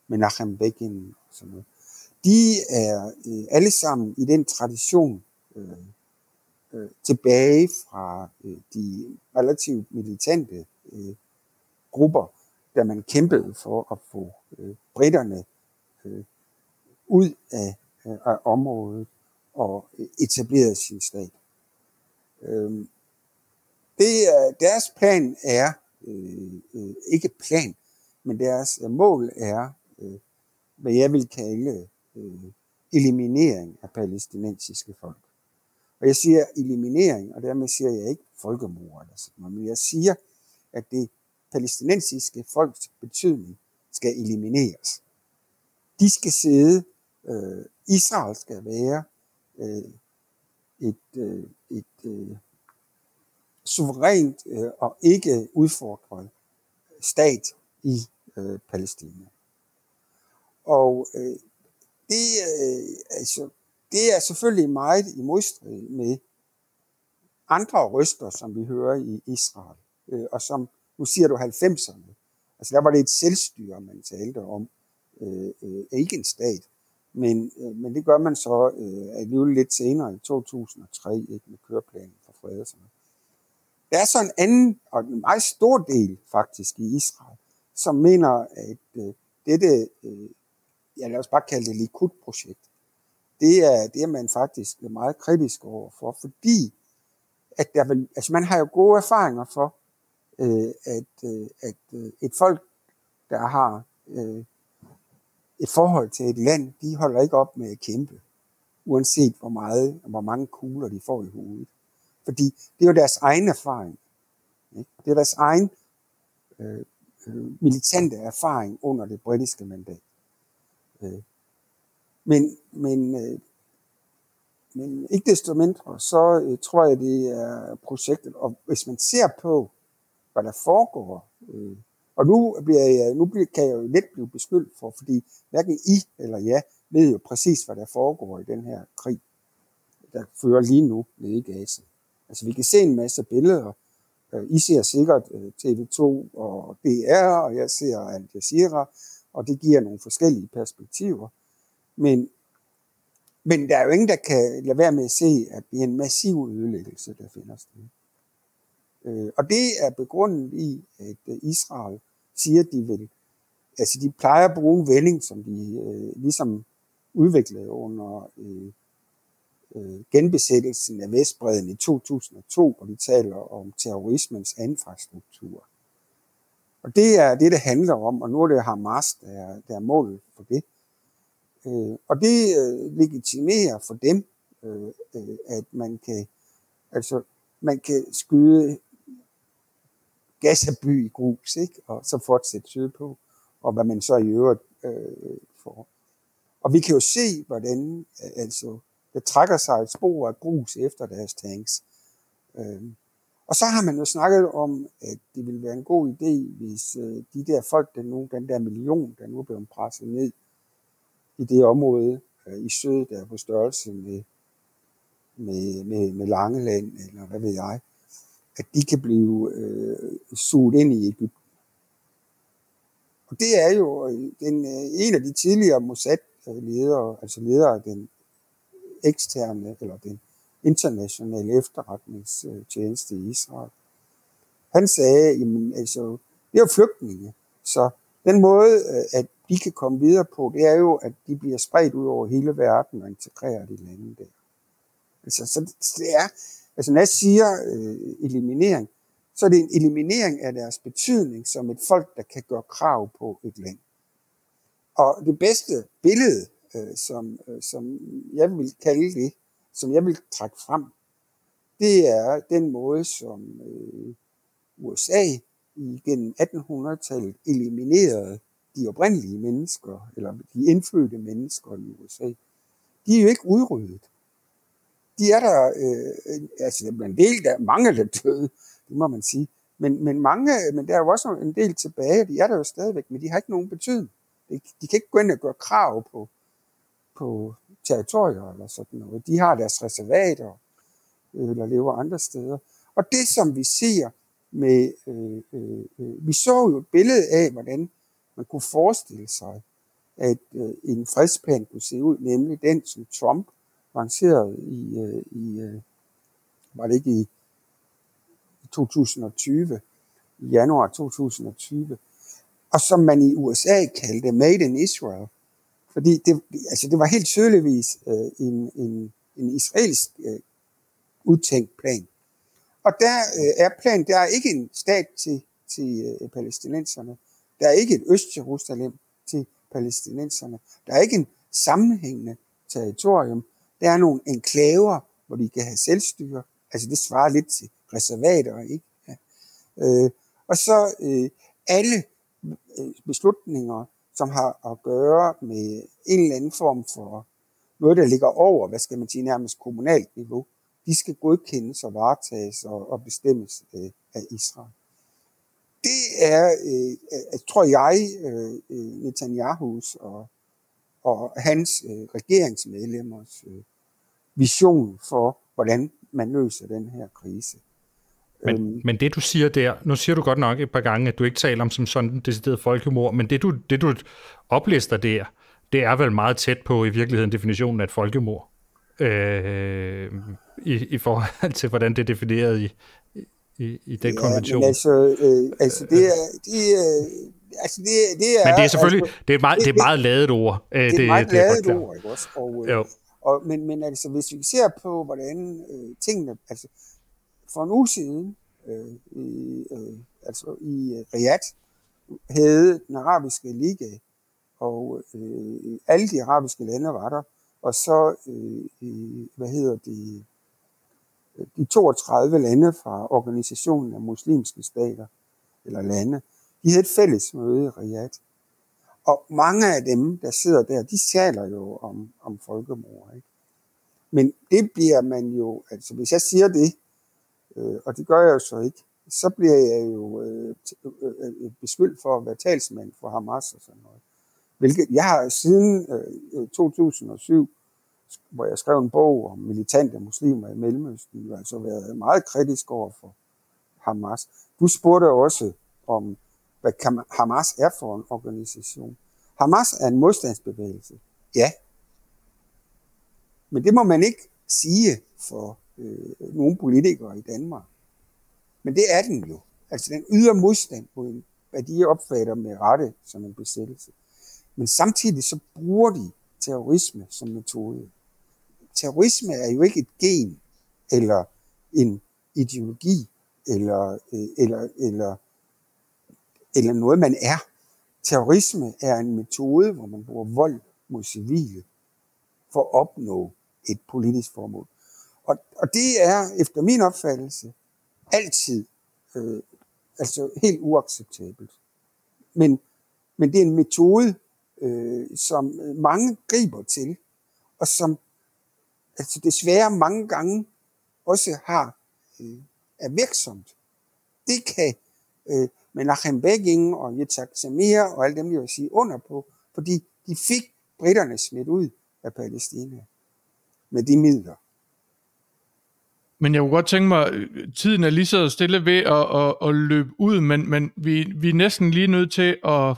Menachem Begin og sådan noget. De er øh, alle sammen i den tradition øh, øh, tilbage fra øh, de relativt militante øh, grupper, da man kæmpede for at få øh, britterne øh, ud af, af området og etablerede sin stat. Øh, det er, deres plan er, øh, øh, ikke plan, men deres mål er, øh, hvad jeg vil kalde øh, eliminering af palæstinensiske folk. Og jeg siger eliminering, og dermed siger jeg ikke folkemord eller sådan noget, men jeg siger, at det palæstinensiske folks betydning skal elimineres. De skal sidde, øh, Israel skal være øh, et, øh, et øh, suverænt øh, og ikke udfordret stat i øh, Palæstina. Og øh, det, øh, altså, det er selvfølgelig meget i modstrid med andre røster, som vi hører i Israel, øh, og som, nu siger du 90'erne, altså der var det et selvstyre, man talte om, øh, øh, ikke en stat, men, øh, men det gør man så øh, alligevel lidt senere i 2003, ikke, med køreplanen for fred. Der er så en anden, og en meget stor del faktisk i Israel, som mener, at øh, dette, øh, ja lad os bare kalde det Likud-projekt, det er, det er man faktisk meget kritisk over for, fordi at der vil, altså man har jo gode erfaringer for, øh, at, øh, at øh, et folk, der har øh, et forhold til et land, de holder ikke op med at kæmpe, uanset hvor meget og hvor mange kugler de får i hovedet. Fordi det er jo deres egen erfaring. Ikke? Det er deres egen øh, øh, militante erfaring under det britiske mandat. Øh, men, men, øh, men ikke desto mindre, så øh, tror jeg, det er projektet. Og hvis man ser på, hvad der foregår, øh, og nu, bliver jeg, nu bliver, kan jeg jo let blive beskyldt for, fordi hverken I eller jeg ved jo præcis, hvad der foregår i den her krig, der fører lige nu nede i Gaza. Altså vi kan se en masse billeder. Øh, I ser sikkert øh, TV2 og DR, og jeg ser Al Jazeera, og det giver nogle forskellige perspektiver. Men, men der er jo ingen, der kan lade være med at se, at det er en massiv ødelæggelse, der finder sted. Øh, og det er begrundet i, at Israel siger, de vil, altså de plejer at bruge en vending, som de øh, ligesom udviklede under øh, øh, genbesættelsen af Vestbreden i 2002, hvor de taler om terrorismens infrastruktur. Og det er det, det handler om, og nu er det Hamas, der er, der er målet for det. Øh, og det øh, legitimerer for dem, øh, øh, at man kan, altså, man kan skyde Gazaby i grus, ikke? og så fortsætte sydpå, og hvad man så i øvrigt øh, får. Og vi kan jo se, hvordan øh, altså, der trækker sig et spor af grus efter deres tanks. Øh, og så har man jo snakket om, at det ville være en god idé, hvis øh, de der folk, der nu, den der million, der nu er blevet presset ned i det område øh, i syd, der er på størrelse med, med, med, med Langeland, eller hvad ved jeg, at de kan blive øh, suget ind i Egypten. Og det er jo den, øh, en af de tidligere Mossad-ledere, altså ledere af den eksterne, eller den internationale efterretningstjeneste i Israel. Han sagde, jamen altså, det er jo flygtninge, så den måde, øh, at de kan komme videre på, det er jo, at de bliver spredt ud over hele verden og integreret i landet der. Altså, så det er, altså når jeg siger øh, eliminering, så er det en eliminering af deres betydning som et folk, der kan gøre krav på et land. Og det bedste billede, øh, som, øh, som jeg vil kalde det, som jeg vil trække frem, det er den måde, som øh, USA igennem 1800-tallet eliminerede de oprindelige mennesker, eller de indfødte mennesker i USA. De er jo ikke udryddet. De er der, øh, altså der er en del, der mange der døde, det må man sige. Men, men, mange, men der er jo også en del tilbage, de er der jo stadigvæk, men de har ikke nogen betydning. De, de kan ikke gå ind og gøre krav på, på territorier eller sådan noget. De har deres reservater, øh, eller lever andre steder. Og det, som vi ser med, øh, øh, øh, vi så jo et billede af, hvordan man kunne forestille sig, at øh, en fredsplan kunne se ud, nemlig den, som Trump lancerede i, øh, i øh, var det ikke i 2020, i januar 2020, og som man i USA kaldte Made in Israel. Fordi det, altså det var helt tydeligvis øh, en, en, en israelsk øh, udtænkt plan. Og der øh, er planen, der er ikke en stat til, til øh, palæstinenserne. Der er ikke et Øst-Jerusalem til palæstinenserne. Der er ikke en sammenhængende territorium. Der er nogle enklaver, hvor de kan have selvstyre. Altså det svarer lidt til reservater, ikke? Ja. Øh, og så øh, alle øh, beslutninger, som har at gøre med en eller anden form for noget, der ligger over, hvad skal man sige, nærmest kommunalt niveau, de skal godkendes og varetages og, og bestemmes øh, af Israel. Det er, øh, øh tror jeg, øh, øh Netanyahus og, og hans øh, regeringsmedlemmers øh, vision for, hvordan man løser den her krise. Men, øhm, men det du siger der, nu siger du godt nok et par gange, at du ikke taler om som sådan en decideret folkemord, men det du, det du oplister der, det er vel meget tæt på i virkeligheden definitionen af et folkemord, øh, i, i forhold *laughs* til hvordan det er defineret i, i, i den ja, konvention. Men altså, øh, altså det er, det er, altså det, det er... Men det er selvfølgelig, altså, det er meget, det, det er meget ladet ord. Det, det er meget det, ladet det er ord, ikke også? Og, jo. Og, men, men altså, hvis vi ser på, hvordan øh, tingene, altså for en uge siden, øh, i, øh, altså i Riyadh, havde den arabiske liga, og øh, alle de arabiske lande var der, og så, øh, hvad hedder det, de 32 lande fra organisationen af muslimske stater, eller lande, de havde et fælles møde i Riyadh. Og mange af dem, der sidder der, de taler jo om, om folkemord. Ikke? Men det bliver man jo, altså hvis jeg siger det, øh, og det gør jeg jo så ikke, så bliver jeg jo øh, øh, øh beskyldt for at være talsmand for Hamas og sådan noget. Hvilket jeg har siden øh, 2007, hvor jeg skrev en bog om militante muslimer i Mellemøsten, jo altså været meget kritisk over for Hamas. Du spurgte også om, hvad Hamas er for en organisation. Hamas er en modstandsbevægelse. Ja. Men det må man ikke sige for øh, nogle politikere i Danmark. Men det er den jo. Altså den yder modstand på, hvad de opfatter med rette som en besættelse. Men samtidig så bruger de terrorisme som metode. Terrorisme er jo ikke et gen, eller en ideologi, eller, øh, eller, eller, eller noget, man er. Terrorisme er en metode, hvor man bruger vold mod civile for at opnå et politisk formål. Og, og det er efter min opfattelse altid øh, altså helt uacceptabelt. Men, men det er en metode, øh, som mange griber til, og som altså desværre mange gange også har øh, er virksomt. Det kan øh, Menachem Begin og Yitzhak Samir og alle dem, jeg vil sige under på, fordi de fik britterne smidt ud af Palæstina med de midler. Men jeg kunne godt tænke mig, tiden er lige så stille ved at, at, at løbe ud, men, men vi, vi er næsten lige nødt til at,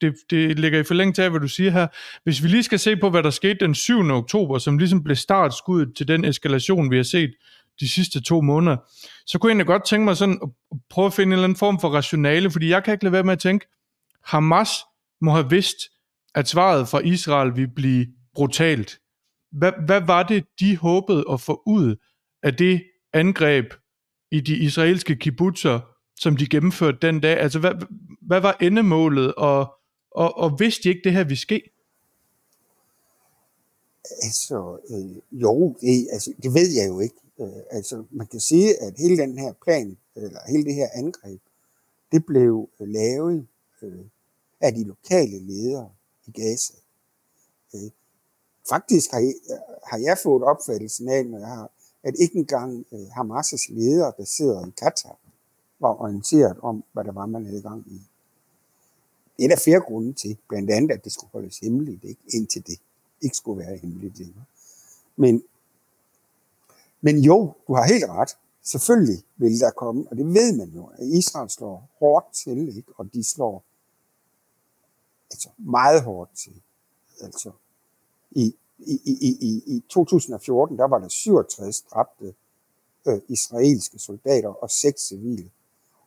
det, det ligger i forlængelse af, hvad du siger her, hvis vi lige skal se på, hvad der skete den 7. oktober, som ligesom blev startskuddet til den eskalation, vi har set de sidste to måneder, så kunne jeg egentlig godt tænke mig sådan at prøve at finde en eller anden form for rationale, fordi jeg kan ikke lade være med at tænke, Hamas må have vidst, at svaret fra Israel ville blive brutalt. Hvad, hvad var det, de håbede at få ud af det angreb i de israelske kibbutzer, som de gennemførte den dag? Altså, hvad, hvad var endemålet, og, og, og vidste de ikke, det her ville ske? Altså, øh, jo, det, altså, det ved jeg jo ikke. Øh, altså, man kan sige, at hele den her plan, eller hele det her angreb, det blev øh, lavet øh, af de lokale ledere i Gaza. Øh, faktisk har jeg, øh, har jeg fået opfattelsen af, når jeg har at ikke engang øh, Hamas' ledere, der sidder i Katar, var orienteret om, hvad der var, man havde gang i. Det er der flere grunde til, blandt andet, at det skulle holdes hemmeligt ikke? indtil det. ikke skulle være hemmeligt længere. Men, men jo, du har helt ret. Selvfølgelig vil der komme, og det ved man jo, at Israel slår hårdt til, ikke? og de slår altså meget hårdt til. Altså, i, i, i, i, i 2014, der var der 67 dræbte øh, israelske soldater og seks civile,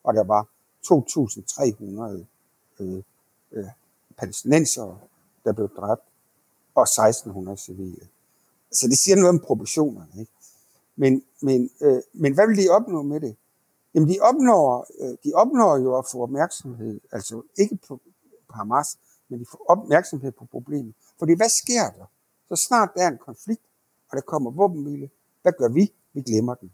og der var 2.300 øh, øh, palæstinensere, der blev dræbt, og 1.600 civile. Så det siger noget om proportionerne. Ikke? Men, men, øh, men hvad vil de opnå med det? Jamen de opnår, øh, de opnår jo at få opmærksomhed, altså ikke på, på Hamas, men de får opmærksomhed på problemet. Fordi hvad sker der? Så snart der er en konflikt, og der kommer våbenhvile, hvad gør vi? Vi glemmer den.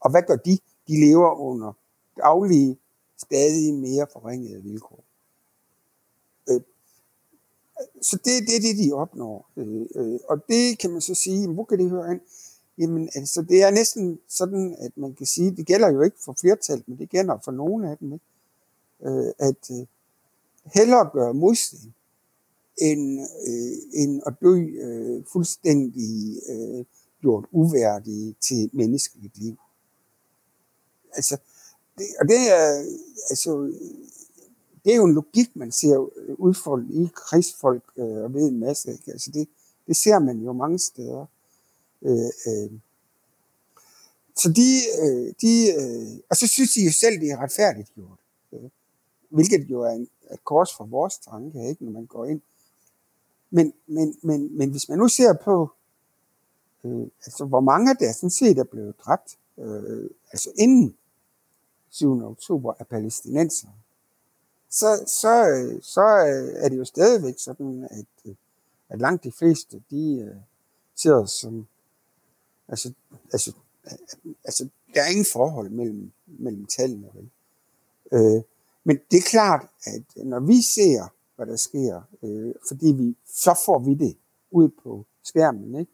Og hvad gør de? De lever under daglige, stadig mere forringede vilkår. Øh, så det, det er det, de opnår. Øh, øh, og det kan man så sige, hvor kan det høre ind? Jamen, altså, det er næsten sådan, at man kan sige, det gælder jo ikke for flertallet, men det gælder for nogle af dem, ikke? Øh, at øh, hellere gøre modstand, end, øh, end at dø øh, fuldstændig øh, gjort uværdig til menneskeligt liv. Altså, det, og det er, altså, det er jo en logik, man ser øh, udfoldet i krigsfolk øh, og ved en masse. Ikke? Altså det, det ser man jo mange steder. Øh, øh. Så de, øh, de øh, og så synes de jo selv, det er retfærdigt gjort. Øh, hvilket jo er en, et kors for vores tanke, ikke, når man går ind. Men, men, men, men hvis man nu ser på, øh, altså hvor mange der sådan set er blevet dræbt, øh, altså inden 7. oktober af palæstinenser, så, så, øh, så øh, er det jo stadigvæk sådan, at, øh, at langt de fleste, de uh, ser som, altså, altså, altså, der er ingen forhold mellem, mellem tallene. Vel? Øh, men det er klart, at når vi ser, hvad der sker, øh, fordi vi, så får vi det ud på skærmen. Ikke?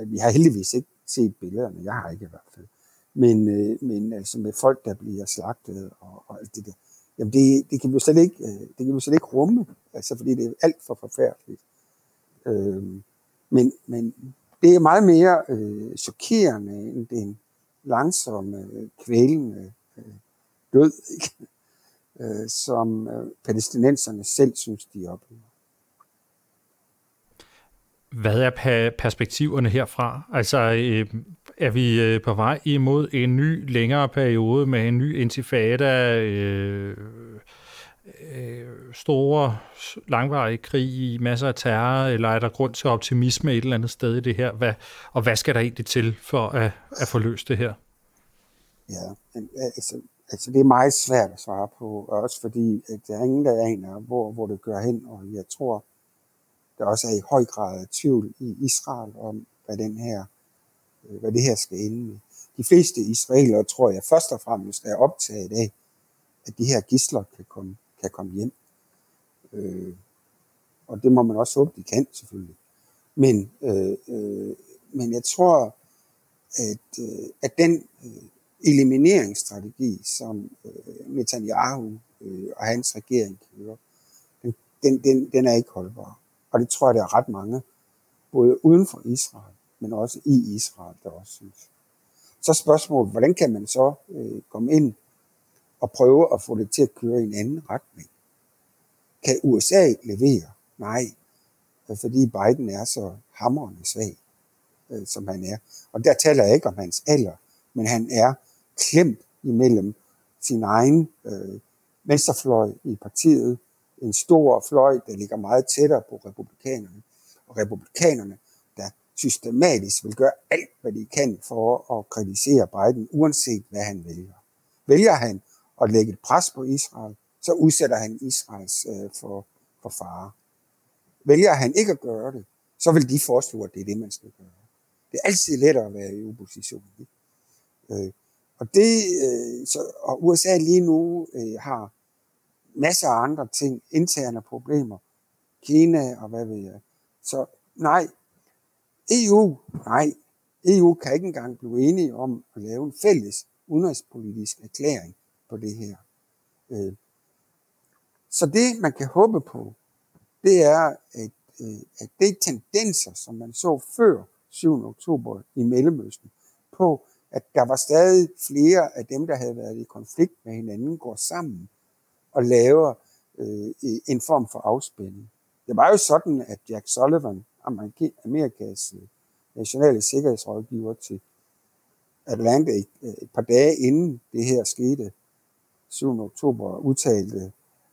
Øh, vi har heldigvis ikke set billederne, jeg har ikke i hvert fald. Men, øh, men altså med folk, der bliver slagtet og, og alt det der. Jamen det, det kan vi slet ikke, øh, det kan vi slet ikke rumme, altså fordi det er alt for forfærdeligt. Øh, men, men det er meget mere øh, chokerende end den langsomme, øh, kvælende øh, død. Ikke? *laughs* øh, som øh, palæstinenserne selv synes, de oplever. Hvad er perspektiverne herfra? Altså, øh, er vi øh, på vej imod en ny, længere periode med en ny intifada, øh, øh, store, langvarige krig, i masser af terror, eller er der grund til optimisme et eller andet sted i det her? Hvad, og hvad skal der egentlig til for at, at få løst det her? Ja, øh, altså, Altså, det er meget svært at svare på, også fordi at der er ingen, der aner, hvor, hvor det gør hen, og jeg tror, der også er i høj grad tvivl i Israel om, hvad, den her, øh, hvad det her skal ende med. De fleste israelere, tror jeg, først og fremmest er optaget af, at de her gisler kan komme, kan komme hjem. Øh, og det må man også håbe, de kan, selvfølgelig. Men, øh, øh, men jeg tror, at, øh, at den øh, elimineringsstrategi, som øh, Netanyahu øh, og hans regering kører, den, den, den, den er ikke holdbar. Og det tror jeg, der er ret mange, både uden for Israel, men også i Israel, der også synes. Så spørgsmålet, hvordan kan man så øh, komme ind og prøve at få det til at køre i en anden retning? Kan USA levere? Nej, fordi Biden er så hamrende svag, øh, som han er. Og der taler jeg ikke om hans alder, men han er klemt imellem sin egen øh, venstrefløj i partiet, en stor fløj, der ligger meget tættere på republikanerne, og republikanerne, der systematisk vil gøre alt, hvad de kan for at kritisere Biden, uanset hvad han vælger. Vælger han at lægge et pres på Israel, så udsætter han Israels øh, for, for fare. Vælger han ikke at gøre det, så vil de foreslå, at det er det, man skal gøre. Det er altid lettere at være i opposition. Ikke? Øh, og, det, øh, så, og USA lige nu øh, har masser af andre ting, interne problemer, Kina og hvad ved jeg. Så nej, EU, nej, EU kan ikke engang blive enige om at lave en fælles udenrigspolitisk erklæring på det her. Øh. Så det, man kan håbe på, det er, at øh, at det tendenser, som man så før 7. oktober i Mellemøsten, på at der var stadig flere af dem, der havde været i konflikt med hinanden, går sammen og laver øh, en form for afspænding. Det var jo sådan, at Jack Sullivan, Amerikas øh, nationale sikkerhedsrådgiver til Atlanta et, et par dage inden det her skete, 7. oktober, udtalte,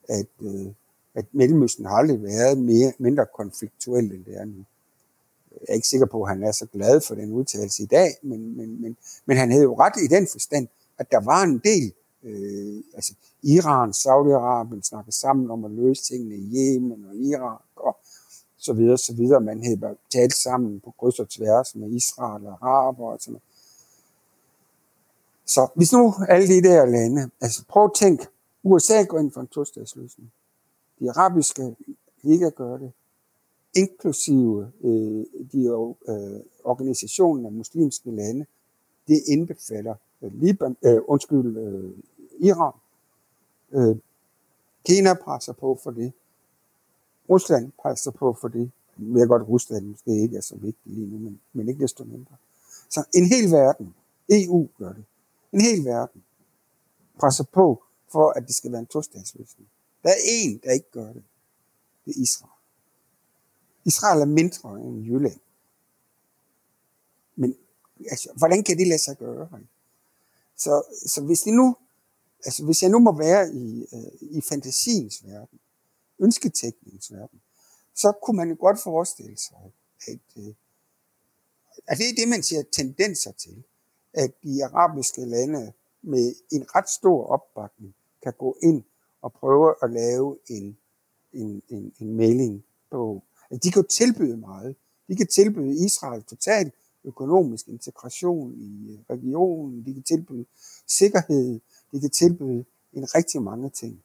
at, øh, at Mellemøsten har aldrig været mere, mindre konfliktuel, end det er nu. Jeg er ikke sikker på, at han er så glad for den udtalelse i dag, men, men, men, men han havde jo ret i den forstand, at der var en del, øh, altså Iran, Saudi-Arabien snakkede sammen om at løse tingene i Yemen og Irak og så videre, så videre. Man havde talt sammen på kryds og tværs med Israel og Araber og sådan noget. Så hvis nu alle de der lande, altså prøv at tænke, USA går ind for en to-statsløsning. De arabiske liga gør det, inklusive øh, de øh, organisationer af muslimske lande. Det indbefatter øh, Liban, øh, undskyld, øh, Iran. Øh, Kina presser på for det. Rusland presser på for det. Jeg ved godt, at Rusland måske ikke er så vigtigt lige nu, men, men ikke desto mindre. Så en hel verden, EU gør det, en hel verden presser på for, at det skal være en tostatsløsning. Der er en, der ikke gør det. Det er Israel. Israel er mindre end Jylland. Men altså, hvordan kan det lade sig gøre? Så, så hvis, det nu, altså, hvis jeg nu må være i, øh, i fantasiens verden, ønsketækningens verden, så kunne man jo godt forestille sig, at, øh, at det er det, man siger tendenser til at de arabiske lande med en ret stor opbakning kan gå ind og prøve at lave en, en, en, en melding på. Altså, de kan jo tilbyde meget. De kan tilbyde Israel total økonomisk integration i øh, regionen. De kan tilbyde sikkerhed. De kan tilbyde en rigtig mange ting,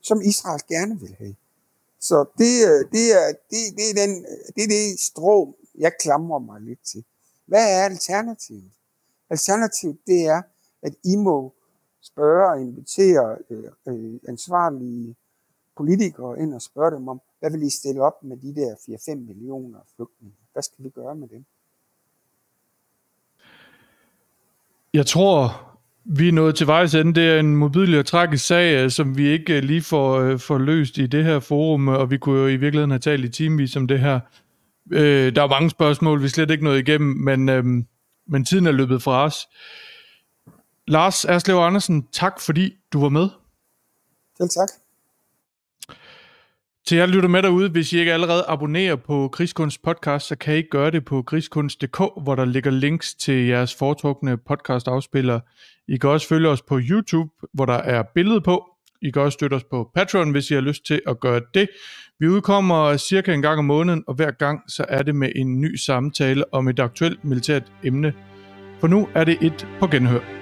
som Israel gerne vil have. Så det, øh, det, er, det, det, er den, det er det strå, jeg klamrer mig lidt til. Hvad er alternativet? Alternativt det er, at I må spørge og invitere øh, øh, ansvarlige politikere ind og spørge dem om, hvad vil I stille op med de der 4-5 millioner flygtninge? Hvad skal vi gøre med dem? Jeg tror, vi er nået til vejs ende. Det er en modbydelig og tragisk sag, øh, som vi ikke øh, lige får, øh, får løst i det her forum, og vi kunne jo i virkeligheden have talt i timevis om det her. der er mange spørgsmål, vi slet ikke nået igennem, men øh, men tiden er løbet fra os. Lars Erslev Andersen, tak fordi du var med. Selv tak. Til jer, lytter med derude, hvis I ikke allerede abonnerer på Krigskunst podcast, så kan I gøre det på krigskunst.dk, hvor der ligger links til jeres foretrukne podcast afspiller. I kan også følge os på YouTube, hvor der er billede på. I kan også støtte os på Patreon, hvis I har lyst til at gøre det. Vi udkommer cirka en gang om måneden, og hver gang så er det med en ny samtale om et aktuelt militært emne. For nu er det et på genhør.